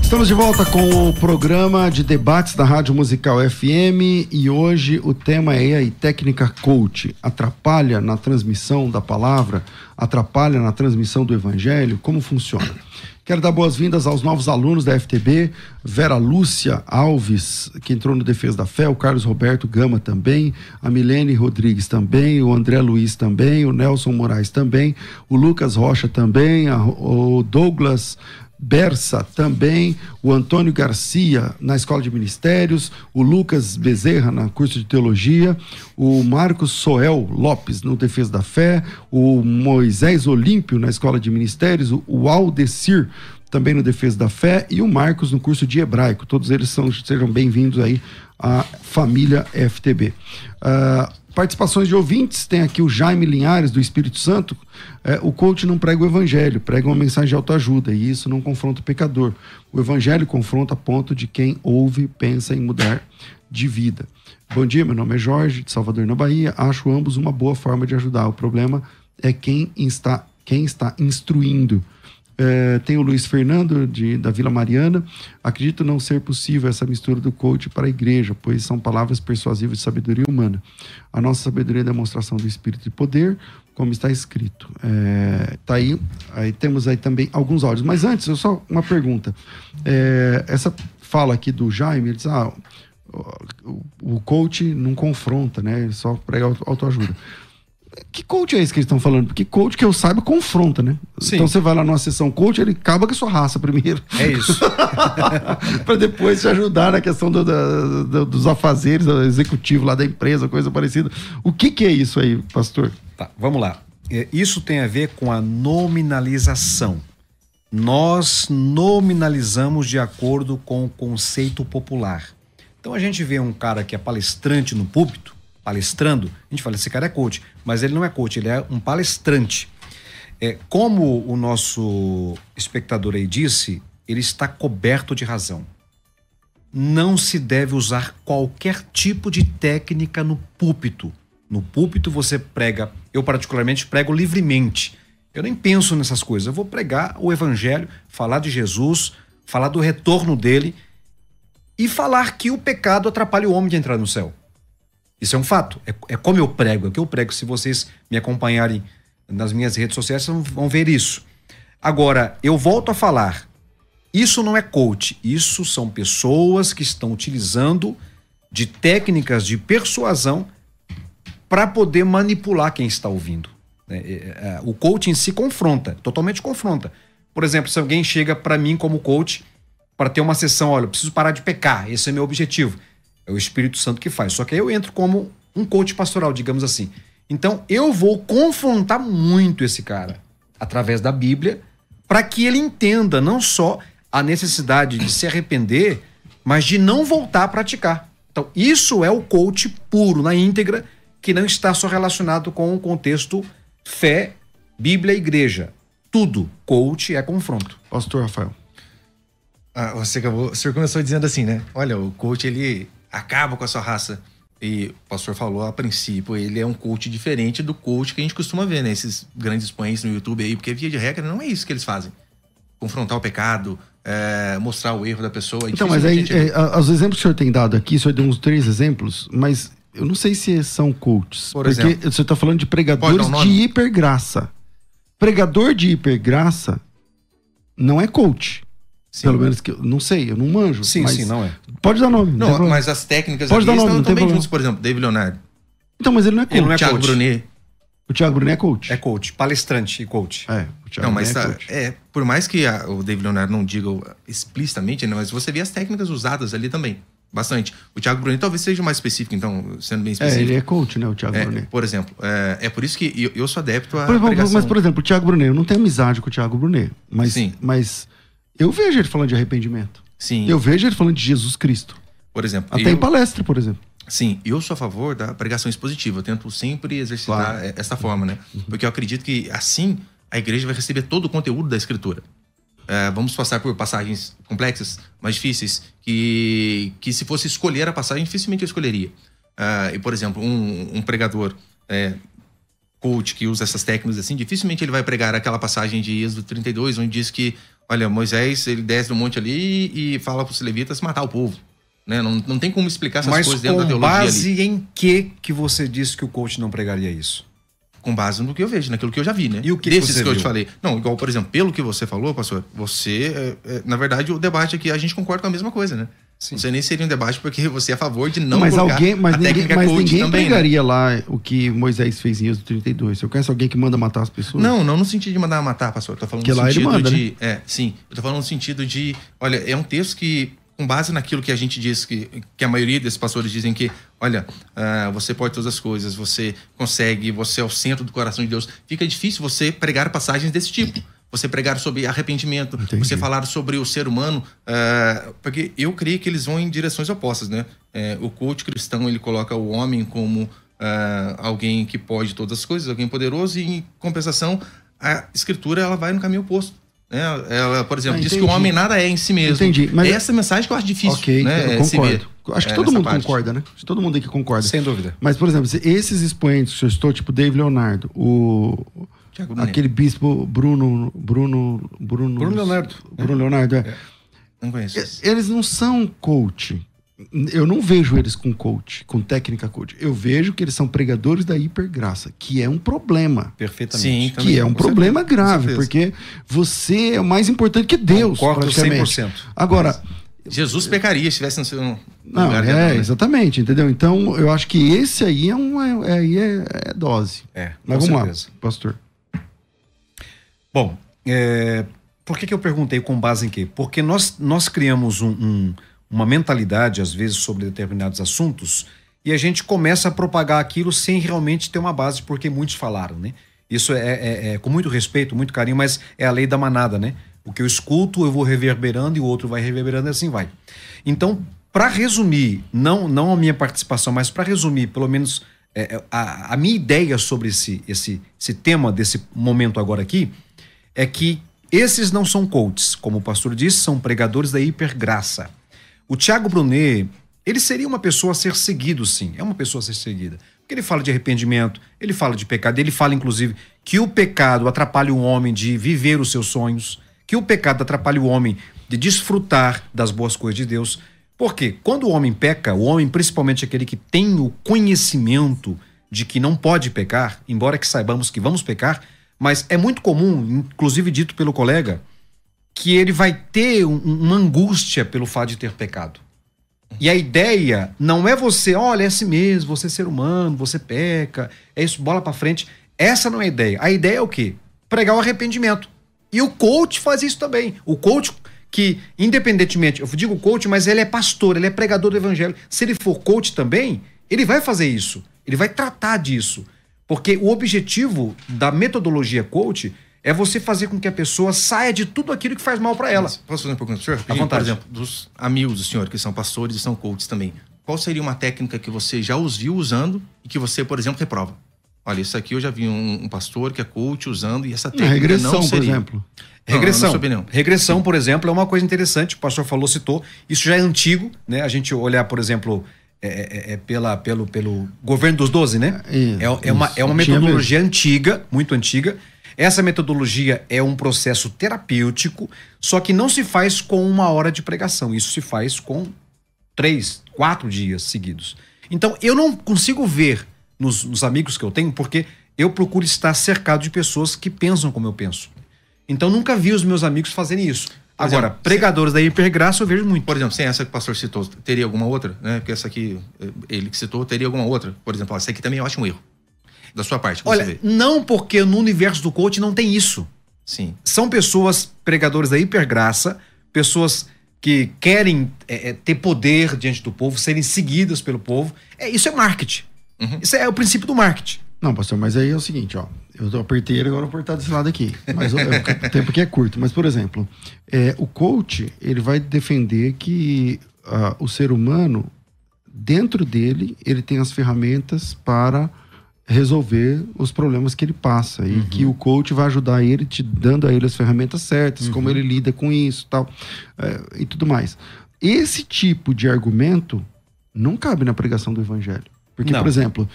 Estamos de volta com o programa de debates da Rádio Musical FM e hoje o tema é aí técnica coach. Atrapalha na transmissão da palavra, atrapalha na transmissão do evangelho, como funciona? Quero dar boas-vindas aos novos alunos da FTB, Vera Lúcia Alves, que entrou no Defesa da Fé, o Carlos Roberto Gama também, a Milene Rodrigues também, o André Luiz também, o Nelson Moraes também, o Lucas Rocha também, a- o Douglas Bersa também, o Antônio Garcia na Escola de Ministérios, o Lucas Bezerra na curso de Teologia, o Marcos Soel Lopes no Defesa da Fé, o Moisés Olímpio na Escola de Ministérios, o- Aldecir também no Defesa da Fé e o Marcos no curso de Hebraico. Todos eles são, sejam bem-vindos aí à família FTB. Ah, participações de ouvintes, tem aqui o Jaime Linhares, do Espírito Santo. É, o coach não prega o evangelho, prega uma mensagem de autoajuda, e isso não confronta o pecador. O evangelho confronta a ponto de quem ouve pensa em mudar de vida. Bom dia, meu nome é Jorge, de Salvador, na Bahia. Acho ambos uma boa forma de ajudar. O problema é quem está, quem está instruindo. É, tem o Luiz Fernando, de, da Vila Mariana. Acredito não ser possível essa mistura do coach para a igreja, pois são palavras persuasivas de sabedoria humana. A nossa sabedoria é demonstração do espírito de poder, como está escrito. É, tá aí, aí temos aí também alguns áudios. Mas antes, eu só uma pergunta. É, essa fala aqui do Jaime, ele diz, ah, o, o coach não confronta, né? Só prega auto- autoajuda. Que coach é esse que eles estão falando? Porque coach que eu saiba confronta, né? Sim. Então você vai lá numa sessão coach, ele acaba com a sua raça primeiro. É isso. para depois te ajudar na questão do- da- do- dos afazeres do executivo lá da empresa, coisa parecida. O que, que é isso aí, pastor? Tá, vamos lá. É, Isso tem a ver com a nominalização. Nós nominalizamos de acordo com o conceito popular. Então a gente vê um cara que é palestrante no púlpito, palestrando, a gente fala, esse cara é coach, mas ele não é coach, ele é um palestrante. É, como o nosso espectador aí disse, ele está coberto de razão. Não se deve usar qualquer tipo de técnica no púlpito. No púlpito você prega, eu particularmente prego livremente. Eu nem penso nessas coisas. Eu vou pregar o evangelho, falar de Jesus, falar do retorno dele e falar que o pecado atrapalha o homem de entrar no céu. Isso é um fato. É, é como eu prego, é o que eu prego. Se vocês me acompanharem nas minhas redes sociais, vocês vão- ver isso. Agora, eu volto a falar. Isso não é coach, isso são pessoas que estão utilizando de técnicas de persuasão para poder manipular quem está ouvindo. É, é, é, O coach em si confronta, totalmente confronta. Por exemplo, se alguém chega para mim como coach para ter uma sessão, olha, preciso parar de pecar, esse é meu objetivo. É o Espírito Santo que faz. Só que aí eu entro como um coach pastoral, digamos assim. Então eu vou confrontar muito esse cara através da Bíblia para que ele entenda não só a necessidade de se arrepender, mas de não voltar a praticar. Então, isso é o coach puro, na íntegra, que não está só relacionado com o contexto fé, Bíblia e igreja. Tudo. Coach é confronto. Pastor Rafael. Ah, você acabou, o senhor começou dizendo assim, né? Olha, o coach ele acaba com a sua raça. E o pastor falou a princípio, ele é um coach diferente do coach que a gente costuma ver, né? Esses grandes expoentes no YouTube aí, porque via de regra não é isso que eles fazem. Confrontar o pecado, é, mostrar o erro da pessoa. Então, mas aí, gente- é, os exemplos que o senhor tem dado aqui, o senhor deu uns três exemplos, mas eu não sei se são coaches. Por porque exemplo. você está falando de pregadores de hipergraça. Pregador de hipergraça não é coach. Sim. Pelo menos que eu não sei, eu não manjo. Sim, sim, não é. Pode dar nome. Não, mas as técnicas Pode ali dar nome, estão também juntos, por exemplo, David Leonardo, Então, mas ele não é coach. Ele não é Thiago coach. Brunet. O Thiago Brunet é coach. É coach, palestrante e coach. É, o Thiago Não, mas Brunet é coach. é, por mais que a- o David Leonardo não diga explicitamente, né, mas você vê as técnicas usadas ali também. Bastante. O Thiago Brunet talvez seja mais específico, então, sendo bem É, específico. ele é coach, né, o Thiago É, Brunet. por exemplo, é, é por isso que eu, eu sou adepto à Por mas, por exemplo, o Thiago Brunet, eu não tenho amizade com o Thiago Brunet, mas, Sim. mas eu vejo ele falando de arrependimento. Sim, Eu vejo ele falando de Jesus Cristo. por exemplo. Até eu- em palestra, por exemplo. Sim, eu sou a favor da pregação expositiva. Eu tento sempre exercitar Claro. eh, essa forma, né? Porque eu acredito que assim a igreja vai receber todo o conteúdo da escritura. Eh, vamos passar por passagens complexas, mais difíceis, que, que se fosse escolher a passagem, dificilmente eu escolheria. Ah, e, por exemplo, um, um pregador eh, coach que usa essas técnicas assim, dificilmente ele vai pregar aquela passagem de Êxodo 32, onde diz que, olha, Moisés, ele desce do monte ali e fala para os levitas matar o povo. Né? Não, não tem como explicar essas Mas coisas dentro da com teologia ali. base em que que você disse que o coach não pregaria isso? Com base no que eu vejo, naquilo que eu já vi, né? E o que Desses você que eu te falei. Não, igual, por exemplo, pelo que você falou, pastor, você, é, é, na verdade, o debate aqui, a gente concorda com a mesma coisa, né? Sim. Você nem seria um debate porque você é a favor de não mas colocar alguém, mas a ninguém, técnica mas ninguém também, né? pregaria lá o que Moisés fez em Êxodo 32. Você conhece alguém que manda matar as pessoas? Não, não no sentido de mandar matar, pastor. Eu tô falando Que no lá ele sentido manda, né? de. É, sim. Eu tô falando no sentido de. Olha, é um texto que, com base naquilo que a gente diz, que, que a maioria desses pastores dizem que, olha, ah, você pode todas as coisas, você consegue, você é o centro do coração de Deus. Fica difícil você pregar passagens desse tipo. Você pregar sobre arrependimento, Entendi. você falar sobre o ser humano, ah, porque eu creio que eles vão em direções opostas, né? É, o coach cristão ele coloca o homem como ah, alguém que pode todas as coisas, alguém poderoso, e em compensação a escritura ela vai no caminho oposto. Né? Ela, por exemplo, Ah, diz que o homem nada é em si mesmo. Entendi, mas- É essa mensagem que eu acho difícil. ok, né? eu concordo. Acho que é, todo mundo parte. concorda, né? Acho que todo mundo aqui concorda. Sem dúvida. Mas, por exemplo, se esses expoentes que eu estou, tipo Dave Leonardo, o. aquele bispo Bruno Bruno Bruno Bruno Leonardo. Bruno Leonardo, é. Não conheço. Eles não são coach. Eu não vejo eles com coach, com técnica coach. Eu vejo que eles são pregadores da hipergraça, que é um problema. Perfeitamente. Sim, também, Que é um problema certeza, grave, porque você é mais importante que Deus, Concordo praticamente. 100%. Agora, Jesus pecaria se estivesse no seu não, lugar de é, né? exatamente, entendeu? Então, eu acho que esse aí é um é, aí é, é dose. É, Mas vamos certeza. lá, pastor. Bom, é, por que, que eu perguntei com base em quê? Porque nós, nós criamos um- um- uma mentalidade, às vezes, sobre determinados assuntos, e a gente começa a propagar aquilo sem realmente ter uma base, porque muitos falaram, né? Isso é, é- é com muito respeito, muito carinho, mas é a lei da manada, né? O que eu escuto, eu vou reverberando e o outro vai reverberando e assim vai. Então, para resumir, não, não a minha participação, mas para resumir, pelo menos é, é, a, a minha ideia sobre esse, esse, esse tema desse momento agora aqui, é que esses não são coaches, como o pastor disse, são pregadores da hipergraça. O Tiago Brunet, ele seria uma pessoa a ser seguido, sim, é uma pessoa a ser seguida. Porque ele fala de arrependimento, ele fala de pecado, ele fala, inclusive, que o pecado atrapalha o homem de viver os seus sonhos, que o pecado atrapalha o homem de desfrutar das boas coisas de Deus. Porque quando o homem peca, o homem, principalmente aquele que tem o conhecimento de que não pode pecar, embora que saibamos que vamos pecar, mas é muito comum, inclusive dito pelo colega, que ele vai ter um- uma angústia pelo fato de ter pecado. E a ideia não é você, olha, é assim mesmo, você é ser humano, você peca, é isso, bola pra frente. Essa não é a ideia. A ideia é o quê? Pregar o arrependimento. E o coach faz isso também. O coach que, independentemente, eu digo coach, mas ele é pastor, ele é pregador do evangelho. Se ele for coach também, ele vai fazer isso. Ele vai tratar disso. Porque o objetivo da metodologia coach é você fazer com que a pessoa saia de tudo aquilo que faz mal para ela. Mas Posso fazer uma pergunta, senhor? Rapidinho? vontade. Por exemplo, dos amigos do senhor, que são pastores e são coaches também. Qual seria uma técnica que você já os viu usando e que você, por exemplo, reprova? Olha, isso aqui eu já vi um, um pastor que é coach usando e essa técnica regressão, não por seria. exemplo. Não, Regressão. opinião. Regressão, por exemplo, é uma coisa interessante. O pastor falou, citou. Isso já é antigo, né? A gente olhar, por exemplo, é, é- é pela, pelo, pelo governo dos doze, né? É, É, é uma, é uma. Tinha metodologia antiga, muito antiga. Essa metodologia é um processo terapêutico, só que não se faz com uma hora de pregação. Isso se faz com três, quatro dias seguidos. Então, eu não consigo ver nos, nos amigos que eu tenho, porque eu procuro estar cercado de pessoas que pensam como eu penso. Então, nunca vi os meus amigos fazerem isso. Por Agora, exemplo, pregadores da hipergraça eu vejo muito. Por exemplo, sem essa que o pastor citou, teria alguma outra? Né? Porque essa aqui, eh, ele que citou, teria alguma outra? Por exemplo, essa aqui também eu acho um erro. Da sua parte, Olha, você vê. não porque no universo do coach não tem isso. Sim. são pessoas pregadores da hipergraça, pessoas que querem é, é, ter poder diante do povo, serem seguidas pelo povo. É, isso é marketing. Uhum. Isso é o princípio do marketing. Não, pastor, mas aí é o seguinte, ó. Eu apertei ele, agora vou apertar desse lado aqui. Mas o, o tempo aqui é curto. Mas, por exemplo, é, o coach, ele vai defender que ah, o ser humano dentro dele, ele tem as ferramentas para resolver os problemas que ele passa e que o coach vai ajudar ele, te dando a ele as ferramentas certas, como ele lida com isso tal, é, e tudo mais. Esse tipo de argumento não cabe na pregação do evangelho. Porque, Não. por exemplo,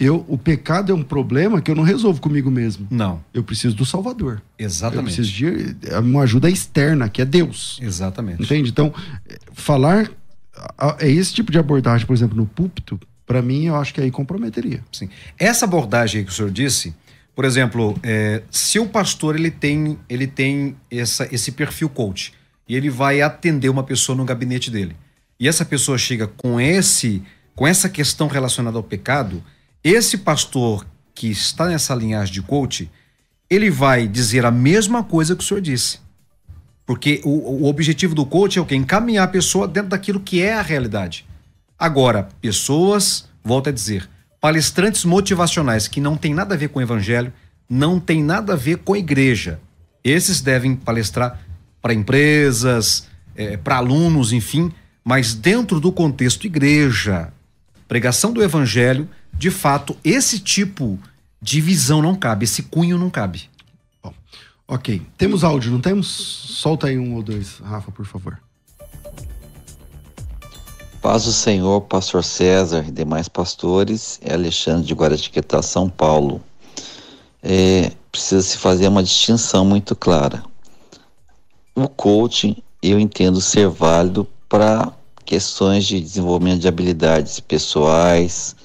eu, o pecado é um problema que eu não resolvo comigo mesmo. Não, Eu preciso do Salvador. Eu exatamente. preciso de é uma ajuda externa, que é Deus. Exatamente. Entende? Então, falar é esse tipo de abordagem, por exemplo, no púlpito, para mim, eu acho que aí comprometeria. Sim. Essa abordagem aí que o senhor disse, por exemplo, é, se o pastor ele tem, ele tem essa, esse perfil coach e ele vai atender uma pessoa no gabinete dele e essa pessoa chega com esse com essa questão relacionada ao pecado, esse pastor que está nessa linhagem de coach, ele vai dizer a mesma coisa que o senhor disse. Porque o, o objetivo do coach é o quê? Encaminhar a pessoa dentro daquilo que é a realidade. Agora, pessoas, volto a dizer, palestrantes motivacionais que não tem nada a ver com o evangelho, não tem nada a ver com a igreja. Esses devem palestrar para empresas, para alunos, enfim, mas dentro do contexto igreja, pregação do evangelho, de fato, esse tipo de visão não cabe, esse cunho não cabe. Ok. Temos áudio, não temos? Solta aí um ou dois, Rafa, por favor. Paz do Senhor, pastor César e demais pastores, é Alexandre de Guaratinguetá, São Paulo. É, precisa se fazer uma distinção muito clara. O coaching eu entendo ser válido para questões de desenvolvimento de habilidades pessoais,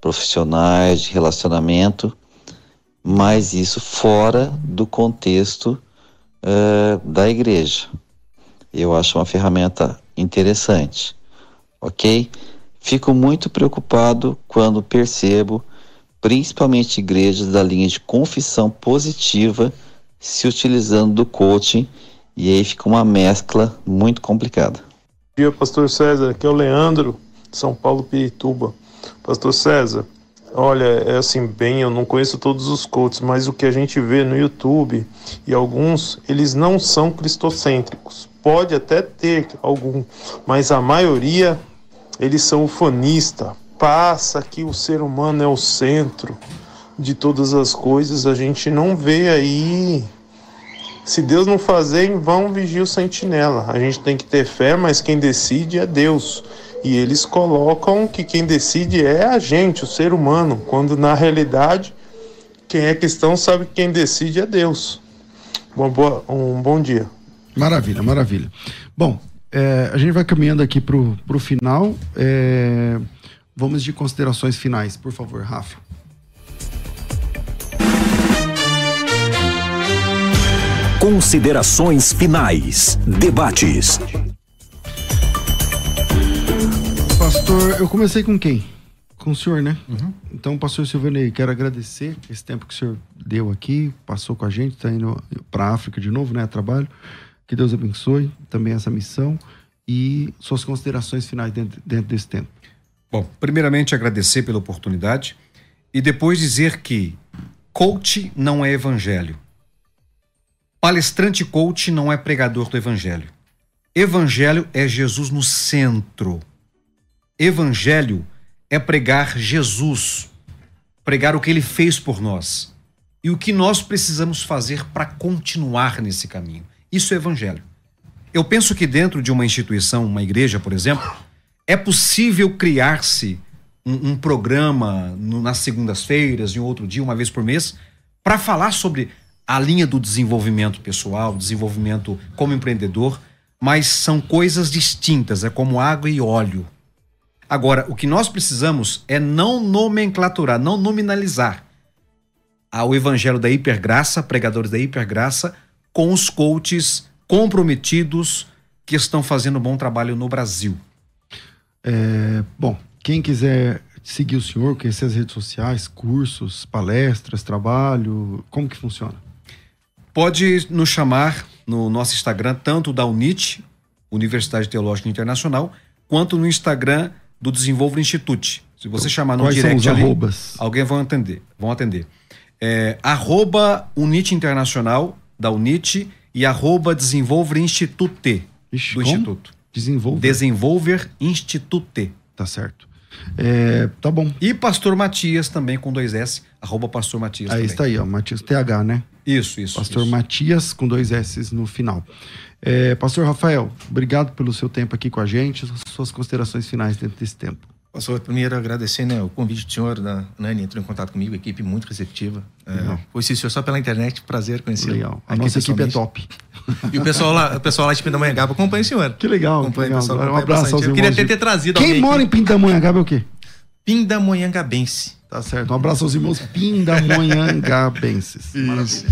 profissionais, de relacionamento, mas isso fora do contexto eh, da igreja. Eu acho uma ferramenta interessante ok? Fico muito preocupado quando percebo, principalmente igrejas da linha de confissão positiva, se utilizando do coaching e aí fica uma mescla muito complicada. Bom dia, Pastor César. Aqui é o Leandro, São Paulo, Pirituba. Pastor César, olha, é assim, bem, eu não conheço todos os coaches, mas o que a gente vê no YouTube e alguns, eles não são cristocêntricos. Pode até ter algum, mas a maioria, eles são ufanista. Passa que o ser humano é o centro de todas as coisas. A gente não vê aí se Deus não fazer, em vão vigia o sentinela. A gente tem que ter fé, mas quem decide é Deus. E eles colocam que quem decide é a gente, o ser humano, quando na realidade quem é cristão sabe que quem decide é Deus. Uma boa, um bom dia. Maravilha, maravilha. Bom, é, a gente vai caminhando aqui pro, pro final. É, vamos de considerações finais, por favor, Rafa. Considerações finais. Debates. Pastor, eu comecei com quem? Com o senhor, né? Então, pastor Silvanei, quero agradecer esse tempo que o senhor deu aqui, passou com a gente, está indo para a África de novo, né? Trabalho. Que Deus abençoe também essa missão e suas considerações finais dentro, dentro desse tempo. Bom, primeiramente agradecer pela oportunidade e depois dizer que coach não é evangelho. Palestrante coach não é pregador do evangelho. Evangelho é Jesus no centro. Evangelho é pregar Jesus, pregar o que ele fez por nós e o que nós precisamos fazer para continuar nesse caminho. Isso é evangelho. Eu penso que dentro de uma instituição, uma igreja, por exemplo, é possível criar-se um, um programa no- nas segundas-feiras, em outro dia, uma vez por mês, para falar sobre a linha do desenvolvimento pessoal, desenvolvimento como empreendedor, mas são coisas distintas, é como água e óleo. Agora, o que nós precisamos é não nomenclaturar, não nominalizar ao evangelho da hipergraça, pregadores da hipergraça, com os coaches comprometidos que estão fazendo um bom trabalho no Brasil. É, bom, quem quiser seguir o senhor, conhecer as redes sociais, cursos, palestras, trabalho, como que funciona? Pode nos chamar no nosso Instagram, tanto da UNIT, Universidade Teológica Internacional, quanto no Instagram do Desenvolve Institute. Se você chamar no Quais direct ali, arrobas? alguém vão atender. Vão atender. É, arroba UNIT Internacional, da UNIT, e arroba Desenvolver Institute, Ixi, do como? Instituto. Desenvolver. Desenvolver Institute. Tá certo. É, tá bom. E Pastor Matias também com dois S, arroba Pastor Matias Aí também. está aí, ó. Matias TH, né? Isso, isso. Pastor isso. Matias com dois S no final. É, Pastor Rafael, obrigado pelo seu tempo aqui com a gente, suas considerações finais dentro desse tempo. Pastor, primeiro agradecer né, o convite do senhor, da Nani, entrou em contato comigo, equipe muito receptiva. É, conheci o senhor só pela internet, prazer conhecê-lo. Legal. A nossa equipe é top. E o pessoal lá, o pessoal lá de Pindamonhangaba acompanha o senhor. Que legal. que Acompanha, legal. pessoal, Um abraço bastante. aos Eu queria ter, ter trazido Quem mora em. Pindamonhangaba é o quê? Pindamonhangabense. Tá certo. Um abraço aos irmãos Pindamonhangabenses. Isso.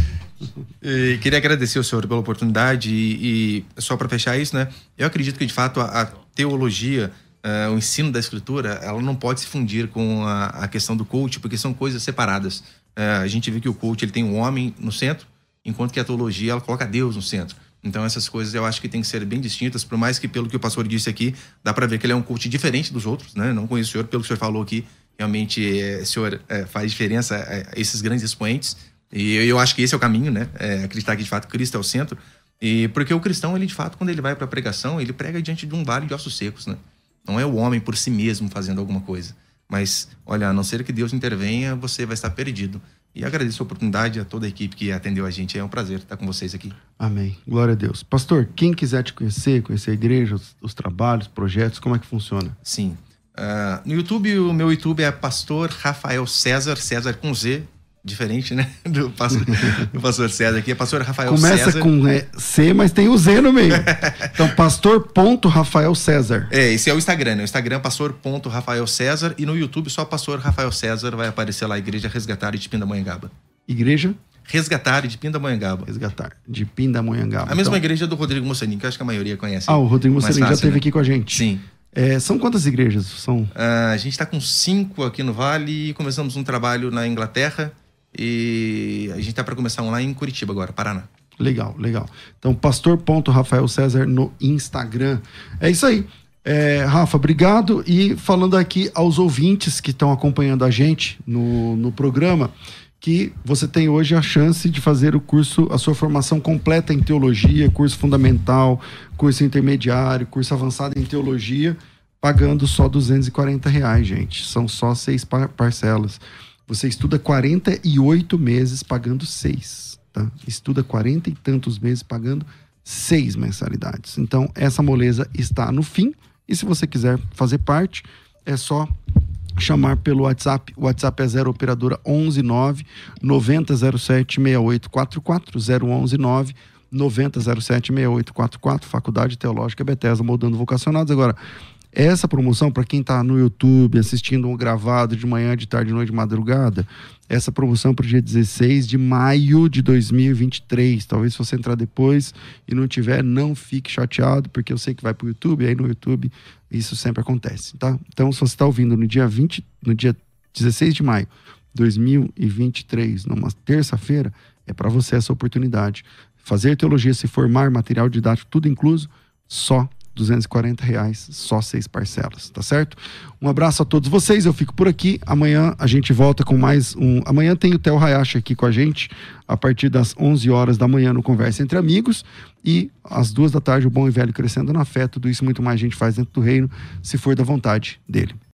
E queria agradecer ao senhor pela oportunidade e, e só para fechar isso, né? Eu acredito que de fato a, a teologia, eh, o ensino da escritura, ela não pode se fundir com a, a questão do coach, porque são coisas separadas. Eh, a gente vê que o coach ele tem o homem no centro, enquanto que a teologia ela coloca Deus no centro. Então essas coisas eu acho que tem que ser bem distintas, por mais que pelo que o pastor disse aqui, dá para ver que ele é um coach diferente dos outros, né? Não conheço o senhor, pelo que o senhor falou aqui, realmente o senhor eh, faz diferença a esses grandes expoentes. E eu, eu acho que esse é o caminho, né? É acreditar que de fato Cristo é o centro. E porque o cristão, ele de fato, quando ele vai para a pregação, ele prega diante de um vale de ossos secos, né? Não é o homem por si mesmo fazendo alguma coisa. Mas, olha, a não ser que Deus intervenha, você vai estar perdido. E agradeço a oportunidade a toda a equipe que atendeu a gente. É um prazer estar com vocês aqui. Amém. Glória a Deus. Pastor, quem quiser te conhecer, conhecer a igreja, os, os trabalhos, projetos, como é que funciona? Sim. Ah, no YouTube, o meu YouTube é Pastor Rafael César, César com Z, diferente, né? Do pastor, do pastor César aqui. É Pastor Rafael Começa César. com é, C, mas tem o Z no meio. Então, pastor.rafael César. É, esse é o Instagram, né? O Instagram é pastor.rafael César e no YouTube só pastor Rafael César vai aparecer lá, Igreja Resgatar de Pindamonhangaba. Igreja Resgatar de Pindamonhangaba. Resgatar, de Pindamonhangaba. A mesma Então- igreja do Rodrigo Mussolini, que eu acho que a maioria conhece. Ah, o Rodrigo Mussolini já esteve né? aqui com a gente. Sim. É, são quantas igrejas? São Ah, a gente está com cinco aqui no Vale e começamos um trabalho na Inglaterra e a gente está para começar um lá em Curitiba agora, Paraná. Legal, legal. Então, pastor.rafael César no Instagram. É isso aí. É, Rafa, obrigado. E falando aqui aos ouvintes que estão acompanhando a gente no, no programa, que você tem hoje a chance de fazer o curso, a sua formação completa em teologia, curso fundamental, curso intermediário, curso avançado em teologia, pagando só 240 reais, gente. São só seis par- parcelas. Você estuda 48 meses pagando seis, tá? Estuda 40 e tantos meses pagando seis mensalidades. Então, essa moleza está no fim. E se você quiser fazer parte, é só chamar pelo WhatsApp. O WhatsApp é 0 operadora 119 9007 6844 0119 9007 6844 Faculdade Teológica Bethesda Moldando Vocacionados. Agora, essa promoção para quem está no YouTube assistindo um gravado de manhã, de tarde, de noite, de madrugada, essa promoção para o dia 16 de maio de 2023. Talvez se você entrar depois e não tiver, não fique chateado, porque eu sei que vai para o YouTube, aí no YouTube isso sempre acontece, tá? Então, se você está ouvindo no dia 20, no dia 16 de maio de 2023, numa terça-feira, é para você essa oportunidade. Fazer teologia, se formar, material didático, tudo incluso, só 240 reais, só seis parcelas, tá certo? Um abraço a todos vocês, eu fico por aqui. Amanhã a gente volta com mais um. Amanhã tem o Theo Hayashi aqui com a gente, a partir das 11 horas da manhã no Conversa Entre Amigos. E às duas da tarde, o Bom e Velho Crescendo na Fé. Tudo isso muito mais a gente faz dentro do reino, se for da vontade dele.